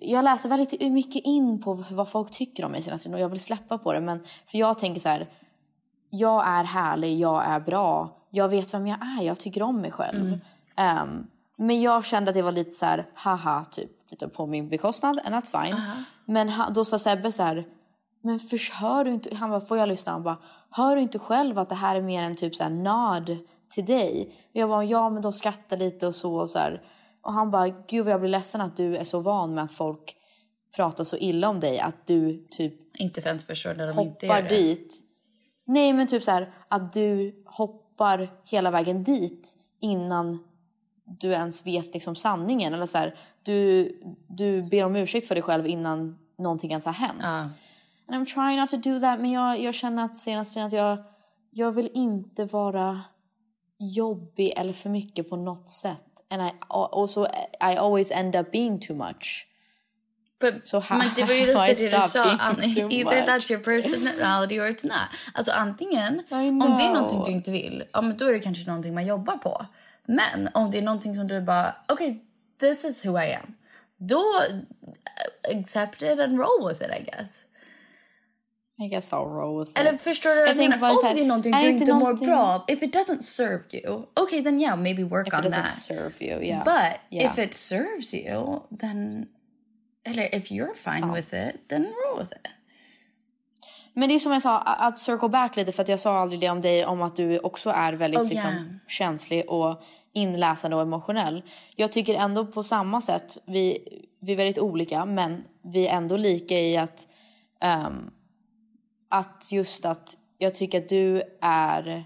Jag läser väldigt mycket in på vad folk tycker om mig senaste tiden och jag vill släppa på det. Men för jag tänker så här, jag är härlig, jag är bra, jag vet vem jag är, jag tycker om mig själv. Ehm, men jag kände att det var lite så här, haha, typ lite på min bekostnad, and that's fine. Men han, då sa Sebbe så här, men för, hör du inte, han bara, får jag lyssna? Han bara, hör du inte själv att det här är mer en typ så här nod till dig? Och jag bara, ja men de skrattar lite och så och så här. Och han bara, gud vad jag blir ledsen att du är så van med att folk pratar så illa om dig att du typ Inte ens förstår när de inte hoppar gör det. dit. Nej, men typ så här att du hoppar hela vägen dit innan du ens vet liksom sanningen. Eller så här, du, du ber om ursäkt för dig själv innan någonting ens har hänt. Ja. And I'm trying not to do that men jag, jag känner att senaste tiden att jag, jag vill inte vara jobbig eller för mycket på något sätt. And I also I always end up being too much. But, So how- men det var ju lite det du sa. being An- too Either that's your personality or it's not. Alltså antingen, om det är någonting du inte vill, ja, men då är det kanske någonting man jobbar på. Men om det är någonting som du bara, okej, this is who I am. Då eh, accept it and roll with it I guess. I guess I'll roll with it. Eller förstår du vad jag, menar? Om här, det är någonting du inte mår bra av, if it doesn't serve you, okay then yeah, maybe work if on it doesn't that. serve you, yeah. But yeah. if it serves you, then... Eller if you're fine Sant. with it, then roll with it. Men det är som jag sa, att circle back lite för att jag sa aldrig det om dig om att du också är väldigt Oh, liksom, yeah. känslig och inläsande och emotionell. Jag tycker ändå på samma sätt, vi, vi är väldigt olika men vi är ändå lika i att ehm, att just att jag tycker att du är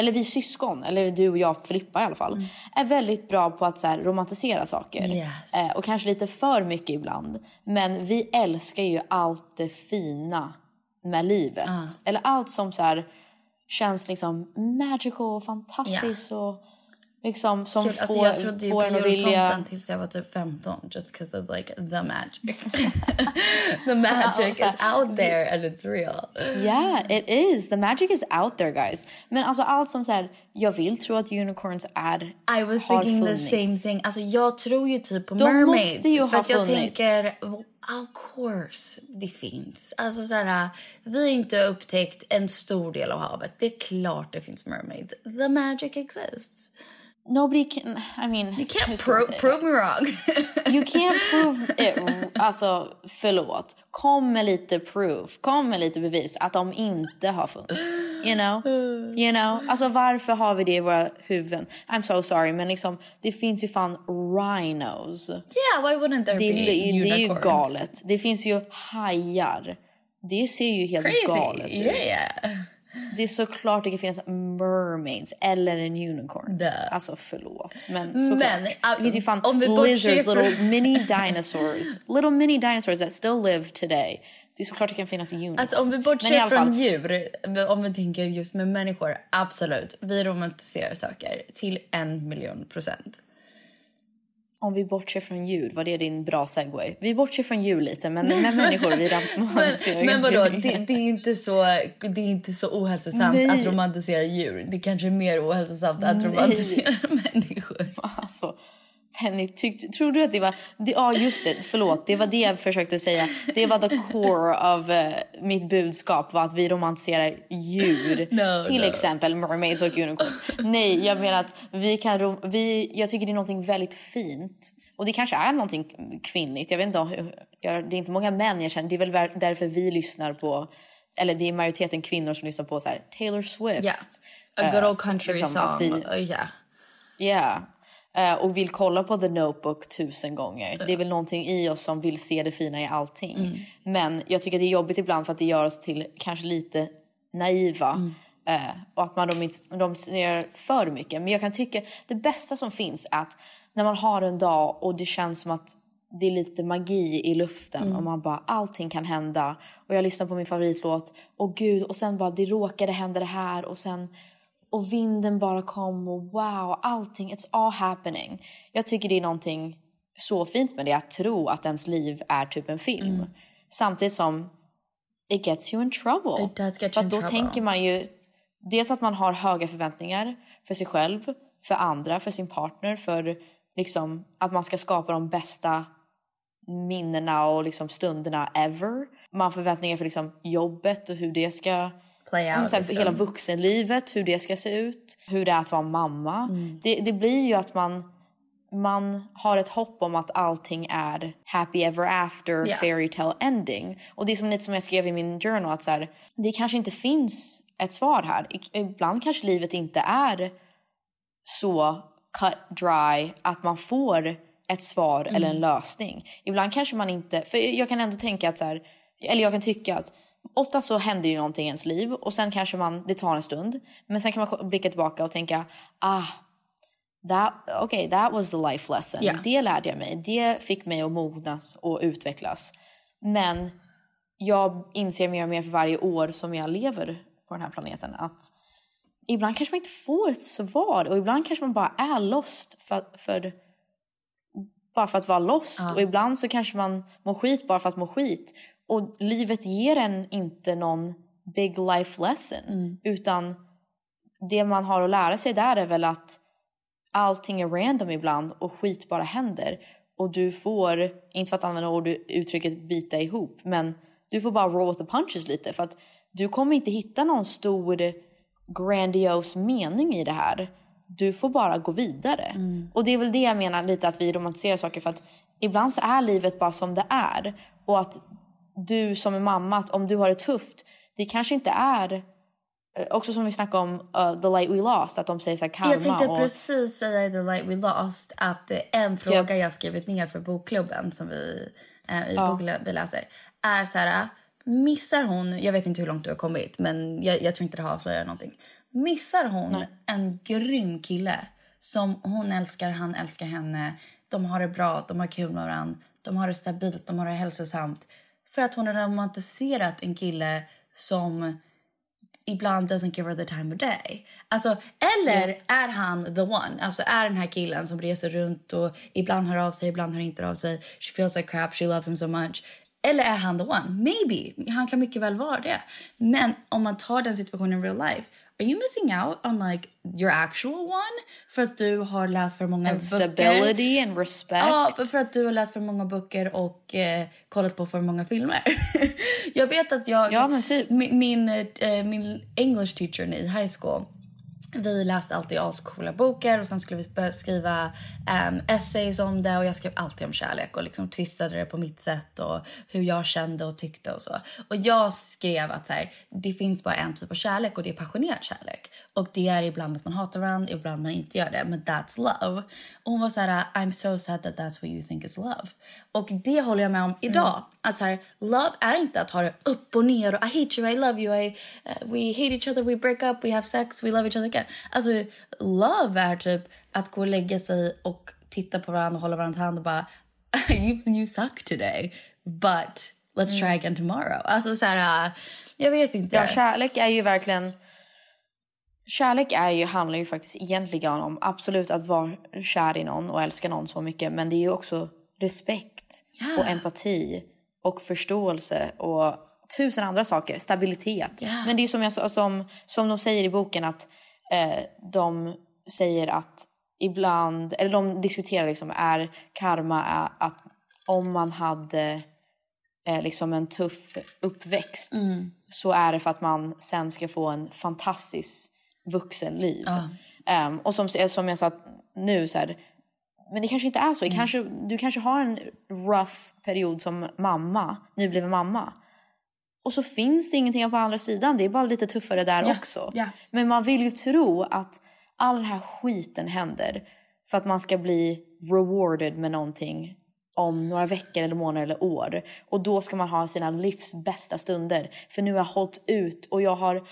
eller vi syskon, eller du och jag Filippa i alla fall, är väldigt bra på att så här, romantisera saker. Yes. Eh, och kanske lite för mycket ibland. Men vi älskar ju allt det fina med livet. Eller allt som så här, känns liksom magical och fantastiskt och liksom som Kul. får, Alltså jag trodde ju får en att vilja... tills jag var typ 15 just because of like the magic. the magic is out there and it's real. Yeah, it is. The magic is out there guys. Men alltså allt som så här, jag vill tro att unicorns är I was thinking the same thing. Alltså jag tror ju typ på De mermaids. måste ju för ha att jag funnits. tänker, of course det finns. Alltså så här, vi har inte upptäckt en stor del av havet. Det är klart det finns mermaids. The magic exists. Nobody can, I mean... You can't pro- prove me wrong. You can't prove it. Alltså, förlåt. Kom med lite proof. Kom med lite bevis att de inte har funnits. You know? You know? Alltså varför har vi det i våra huvuden? I'm so sorry, men liksom, det finns ju fan rhinos. yeah, why wouldn't there Det, be det, det är ju unicorns? galet. Det finns ju hajar. Det ser ju helt Crazy. galet ut. Yeah, yeah. Det är såklart det kan finnas mermaids eller en unicorn. Duh. Alltså förlåt. Men såklart. Men, det finns ju fan lizards, från- little mini dinosaurs. little mini dinosaurs that still live today. Det är såklart det kan finnas unicorns. Alltså om vi bortser från fall, djur, om vi tänker just med människor, absolut. Vi romantiserar saker till en miljon procent. Om vi bortser från djur, var det din bra segway? Vi bortser från djur lite, men med människor vi romantiserar Men, vadå, det, det, är inte så, det är inte så ohälsosamt Nej. att romantisera djur. Det är kanske är mer ohälsosamt att romantisera människor. Alltså, Penny, tyckte, tror du att det var... Det, ja, just det. Förlåt. Det var det jag försökte säga. Det var the core av eh, mitt budskap var att vi romantiserar djur. No, till no. exempel mermaids och unicorns. Nej, jag menar att vi kan... rom- Vi, jag tycker det är någonting väldigt fint. Och det kanske är någonting kvinnligt. Jag vet inte, jag, det är inte många män jag känner. Det är väl därför vi lyssnar på... Eller det är majoriteten kvinnor som lyssnar på så här, Taylor Swift. Yeah. A good old country liksom song. vi- Uh, yeah. Ja. Eh, och vill kolla på The Notebook tusen gånger. Det är väl någonting i oss som vill se det fina i allting. Men jag tycker att det är jobbigt ibland för att det gör oss till kanske lite naiva. Eh, och att man de, de ser för mycket. Men jag kan tycka det bästa som finns är att när man har en dag och det känns som att det är lite magi i luften och man bara allting kan hända. Och jag lyssnar på min favoritlåt och gud och sen bara det råkade hända det här och sen och vinden bara kom och wow, allting, it's all happening. Jag tycker det är någonting så fint med det, att tro att ens liv är typ en film. Samtidigt som it gets you in trouble. It does get you in då trouble. tänker man ju, dels att man har höga förväntningar för sig själv, för andra, för sin partner, för liksom att man ska skapa de bästa minnena och liksom stunderna ever. Man har förväntningar för liksom jobbet och hur det ska Play men out. här, liksom. Hela vuxenlivet, hur det ska se ut, hur det är att vara mamma. Det, det blir ju att man, man har ett hopp om att allting är happy ever after, Ja. fairy tale ending. Och det är som lite som jag skrev i min journal, att så här, det kanske inte finns ett svar här. Ibland kanske livet inte är så cut dry att man får ett svar eller en lösning. Ibland kanske man inte, för jag kan ändå tänka att så här, eller jag kan tycka att ofta så händer ju någonting i ens liv och sen kanske man, det tar en stund, men sen kan man blicka tillbaka och tänka, ah, that, okay, that was the life lesson. Ja. Det lärde jag mig, det fick mig att mognas och utvecklas. Men jag inser mer och mer för varje år som jag lever på den här planeten att ibland kanske man inte får ett svar och ibland kanske man bara är lost för, för bara för att vara lost Ja. och ibland så kanske man mår skit bara för att må skit och livet ger en inte någon big life lesson utan det man har att lära sig där är väl att allting är random ibland och skit bara händer. Och du får, inte för att använda ord, uttrycket bita ihop, men du får bara roll with the punches lite. För att du kommer inte hitta någon stor grandios mening i det här. Du får bara gå vidare. Och det är väl det jag menar lite att vi romantiserar saker för att ibland så är livet bara som det är. Och att du som är mamma, att om du har det tufft, det kanske inte är eh, Också som vi snackade om uh, The Light We Lost, att de säger så här karma. Jag tänkte och, precis säga i The Light We Lost att eh, en fråga jag skrivit ner för bokklubben som vi, eh, i Ja. boken vi läser är så här, missar hon, jag vet inte hur långt du har kommit men jag, jag tror inte det har avslöjat någonting. Missar hon en grym kille som hon älskar, han älskar henne, de har det bra, de har kul med varandra, de har det stabilt, de har det hälsosamt. För att hon har romantiserat en kille som ibland doesn't give her the time of day. Alltså, eller är han the one? Alltså är den här killen som reser runt och ibland hör av sig, ibland hör inte av sig. She feels like crap, she loves him so much. Eller är han the one? Maybe. Han kan mycket väl vara det. Men om man tar den situationen in real life, are you missing out on like your actual one? För att du har läst för många and böcker. stability and respect. Ja, för, för att du har läst för många böcker och eh, kollat på för många filmer. jag vet att jag... Ja, men typ. Min, min, eh, min English teacher i high school, vi läste alltid ascoola böcker och sen skulle vi skriva um, essays om det och jag skrev alltid om kärlek och liksom twistade det på mitt sätt och hur jag kände och tyckte och så. Och jag skrev att här, det finns bara en typ av kärlek och det är passionerad kärlek. Och det är ibland att man hatar varandra, ibland man inte gör det, men that's love. Och hon var så här, I'm so sad that that's what you think is love. Och det håller jag med om idag. Att så här, love är inte att ha det upp och ner och I hate you, I love you, I, uh, we hate each other, we break up, we have sex, we love each other again. Alltså love är typ att gå och lägga sig och titta på varandra och hålla varandras hand och bara you, you suck today but let's try again tomorrow. Alltså så här, uh, jag vet inte. Ja, kärlek är ju verkligen... Kärlek är ju, handlar ju faktiskt egentligen om absolut att vara kär i någon och älska någon så mycket. Men det är ju också respekt och empati och förståelse och tusen andra saker. Stabilitet. Ja. Men det är som, jag, som, som de säger i boken att eh, de säger att ibland, eller de diskuterar liksom, är karma att om man hade eh, liksom en tuff uppväxt så är det för att man sen ska få en fantastisk vuxenliv. Ehm, och som, som jag sa nu så här, men det kanske inte är så. Det Kanske, du kanske har en rough period som mamma, nybliven mamma. Och så finns det ingenting på andra sidan. Det är bara lite tuffare där Ja, också. ja. Men man vill ju tro att all den här skiten händer för att man ska bli rewarded med någonting om några veckor eller månader eller år. Och då ska man ha sina livs bästa stunder. För nu har jag hållit ut och jag har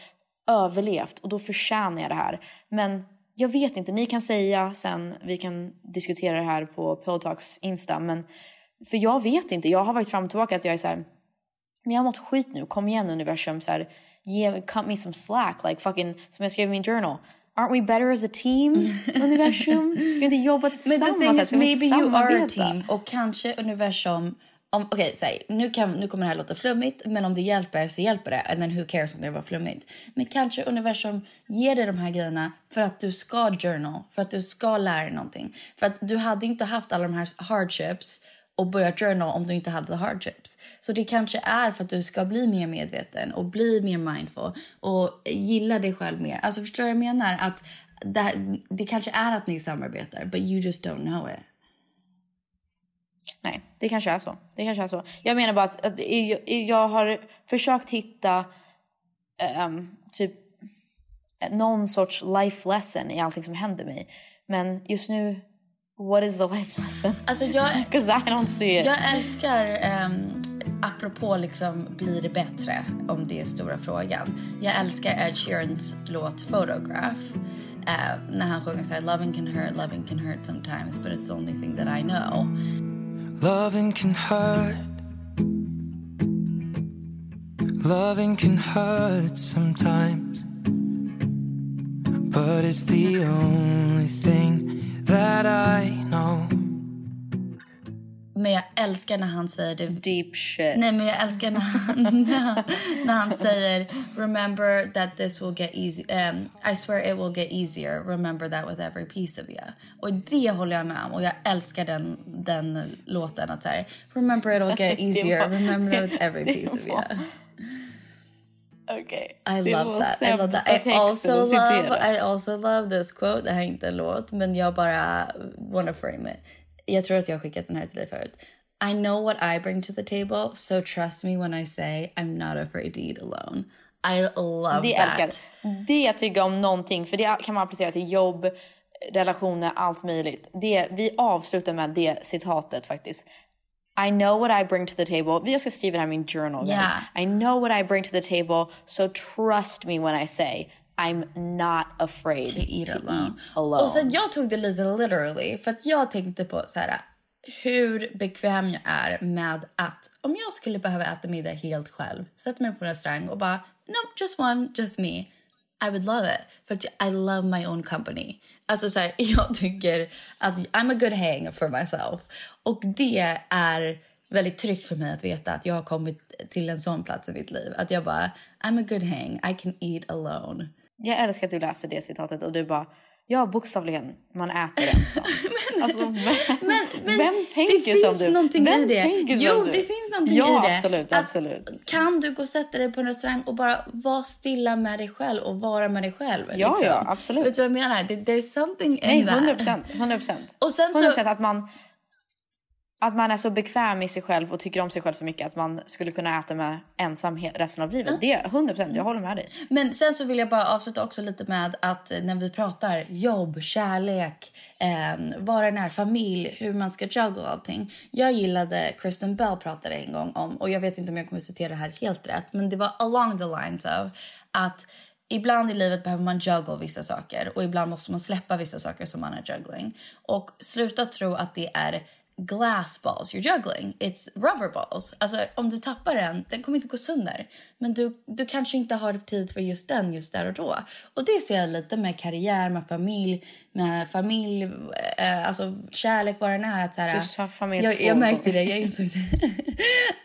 överlevt och då förtjänar jag det här. Men jag vet inte, ni kan säga sen, vi kan diskutera det här på Pillow Talks Insta. Men, för jag vet inte, jag har varit fram och tillbaka att jag är så här, men jag har mått skit nu, kom igen universum. Så här, ge, cut me some slack. Like fucking, som jag skrev i min journal. Aren't we better as a team, universum? Ska vi inte jobba Men tillsammans? the thing is, maybe you are a team och kanske universum om, Okej, här, nu, kan, nu kommer det här låta flummigt, men om det hjälper så hjälper det. And then who cares om det var flummigt. Men kanske universum ger dig de här grejerna för att du ska journal, för att du ska lära dig någonting. För att du hade inte haft alla de här hardships och börjat journal om du inte hade the hardships. Så det kanske är för att du ska bli mer medveten och bli mer mindful och gilla dig själv mer. Alltså förstår du vad jag menar? Att det, det kanske är att ni samarbetar, but you just don't know it. Nej, det kanske är så. Det kanske är så. Jag menar bara att, att jag, har försökt hitta ehm, typ någon sorts life lesson i allting som händer mig. Men just nu, what is the life lesson? Alltså jag, I don't see it. jag älskar, um, apropå liksom blir det bättre, om det är stora frågan. Jag älskar Ed Sheerans låt Photograph. eh, när han sjunger så här, loving can hurt, loving can hurt sometimes but it's the only thing that I know. Loving can hurt. Loving can hurt sometimes, but it's the only thing that I know. Men jag älskar när han säger det. Deep shit. Nej, men jag älskar när han, när han, när han säger Remember that this will get easy. Um, I swear it will get easier. Remember that with every piece of you. Och det håller jag med om. Och jag älskar den, den låten. Att så här, Remember it will get easier. Remember that with every piece of you. Okej. I Det love that. I love that. I also love. I also love this quote. Det här är inte en låt, men jag bara wanna frame it. Jag tror att jag har skickat den här till dig förut. I know what I bring to the table, so trust me when I say I'm not afraid to eat alone. I love Det that. älskar jag. Det tycker jag om någonting. För det kan man applicera till jobb, relationer, allt möjligt. Det, vi avslutar med det citatet faktiskt. I know what I bring to the table. Jag ska skriva det här i min journal. guys. Yeah. I know what I bring to the table. So trust me when I say I'm not afraid to eat alone. eat alone. Och sen jag tog det lite literally för att jag tänkte på så här hur bekväm jag är med att om jag skulle behöva äta middag helt själv, sätta mig på en restaurang och bara no, just one, just me. I would love it. För I love my own company. Alltså så här, jag tycker att I'm a good hang for myself. Och det är väldigt tryggt för mig att veta att jag har kommit till en sån plats i mitt liv. Att jag bara, I'm a good hang, I can eat alone. Jag älskar att du läser det citatet och du bara Ja, bokstavligen. Man äter ensam. alltså, vem, Men, men vem tänker det som finns du? någonting vem i det. tänker som jo, du? det finns någonting ja, i det. absolut, Att absolut. Kan du gå och sätta dig på en restaurang och bara vara stilla med dig själv och vara med dig själv? Ja, liksom? ja, absolut. Vet du vad jag menar? There's something in Nej, that. 100 procent. 100 procent. Och sen så- 100 procent att man, att man är så bekväm i sig själv och tycker om sig själv så mycket att man skulle kunna äta med ensam resten av livet. Det är 100 procent. Jag håller med dig. Men sen så vill jag bara avsluta också lite med att när vi pratar jobb, kärlek, eh, än är, familj, hur man ska juggle allting. Jag gillade Kristen Bell pratade en gång om, och jag vet inte om jag kommer citera det här helt rätt, men det var along the lines of att Ibland i livet behöver man juggle vissa saker och ibland måste man släppa vissa saker som man är juggling. Och sluta tro att det är glass balls you're juggling. It's rubber balls. Alltså om du tappar den, den kommer inte gå sönder. Men du, du kanske inte har tid för just den just där och då. Och det ser jag lite med karriär, med familj, med familj, eh, alltså kärlek, vad den är. Att så här, Du sa familj jag, två jag märkte det, jag insåg det.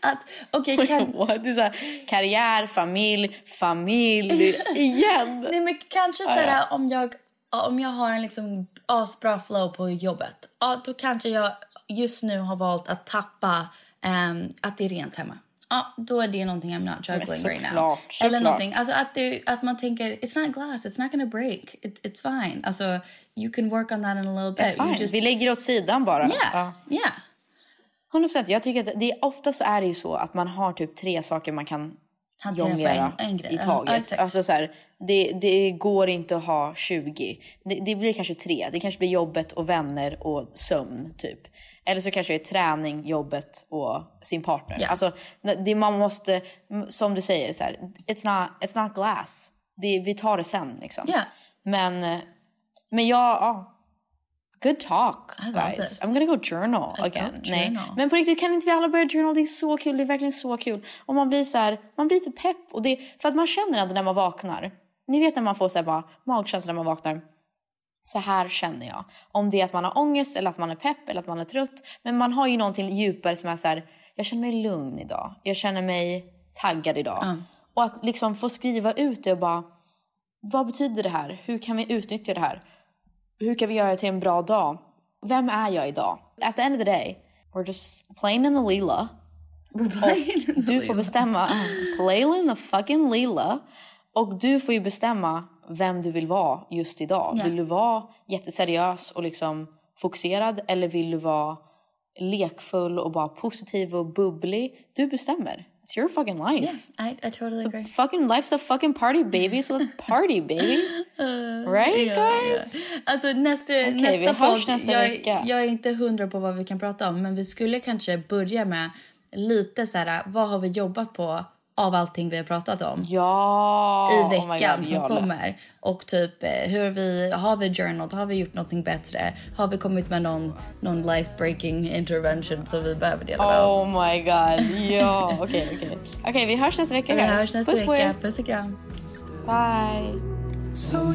att kan, What? Du sa karriär, familj, familj igen. Nej, men kanske så Ah, ja. här, om jag om jag har en liksom asbra flow på jobbet. Ja, då kanske jag just nu har valt att tappa ehm, att det är rent hemma. Ja, då är det någonting I'm not juggling right now. såklart, Eller någonting. Alltså att, det, att man tänker it's not glass, it's not gonna break. It, it's fine. Alltså you can work on that in a little bit. It's fine. Vi lägger åt sidan bara. Yeah, Ja. yeah. 100%. Jag tycker att det är, ofta så är det ju så att man har typ tre saker man kan jonglera en- en i taget. ja, alltså så här, det, det går inte att ha 20. Det, det blir kanske tre. Det kanske blir jobbet och vänner och sömn typ. Eller så kanske det är träning, jobbet och sin partner. Ja. Alltså, det, man måste, som du säger, så här, it's, not, it's not glass. Det, vi tar det sen liksom. Yeah. Men, men jag, ja. Good talk guys. this. I'm gonna go journal I again. Nej. journal. Men på riktigt kan inte vi alla börja journal? Det är så kul. Det är verkligen så kul. Och man blir så här, man blir lite pepp. Och det, för att man känner ändå när man vaknar. Ni vet när man får så här bara magkänsla när man vaknar. Så här känner jag. Om det är att man har ångest eller att man är pepp eller att man är trött. Men man har ju någonting djupare som är så här, jag känner mig lugn idag. Jag känner mig taggad idag. Och att liksom få skriva ut det och bara, vad betyder det här? Hur kan vi utnyttja det här? Hur kan vi göra det till en bra dag? Vem är jag idag? At the end of the day, we're just playing in the lila. Du får bestämma, playing the fucking lila. Och du får ju bestämma vem du vill vara just idag. Ja. Vill du vara jätteseriös och liksom fokuserad eller vill du vara lekfull och bara positiv och bubblig? Du bestämmer. It's your fucking life. Yeah, I, I totally agree. Fucking life's a fucking party baby, so let's party baby. right guys? Alltså nästa, vi nästa podd, nästa jag, vecka. jag är inte hundra på vad vi kan prata om men vi skulle kanske börja med lite så här, vad har vi jobbat på av allting vi har pratat om. Ja! I oh veckan God, som kommer. Och typ eh, hur vi, har vi journal, har vi gjort någonting bättre? Har vi kommit med någon, någon life breaking intervention som vi behöver dela med Oh oss? my god, ja okej okej. Okej vi hörs nästa vecka Vi hörs nästa Puss vecka. Puss och kram. Bye. So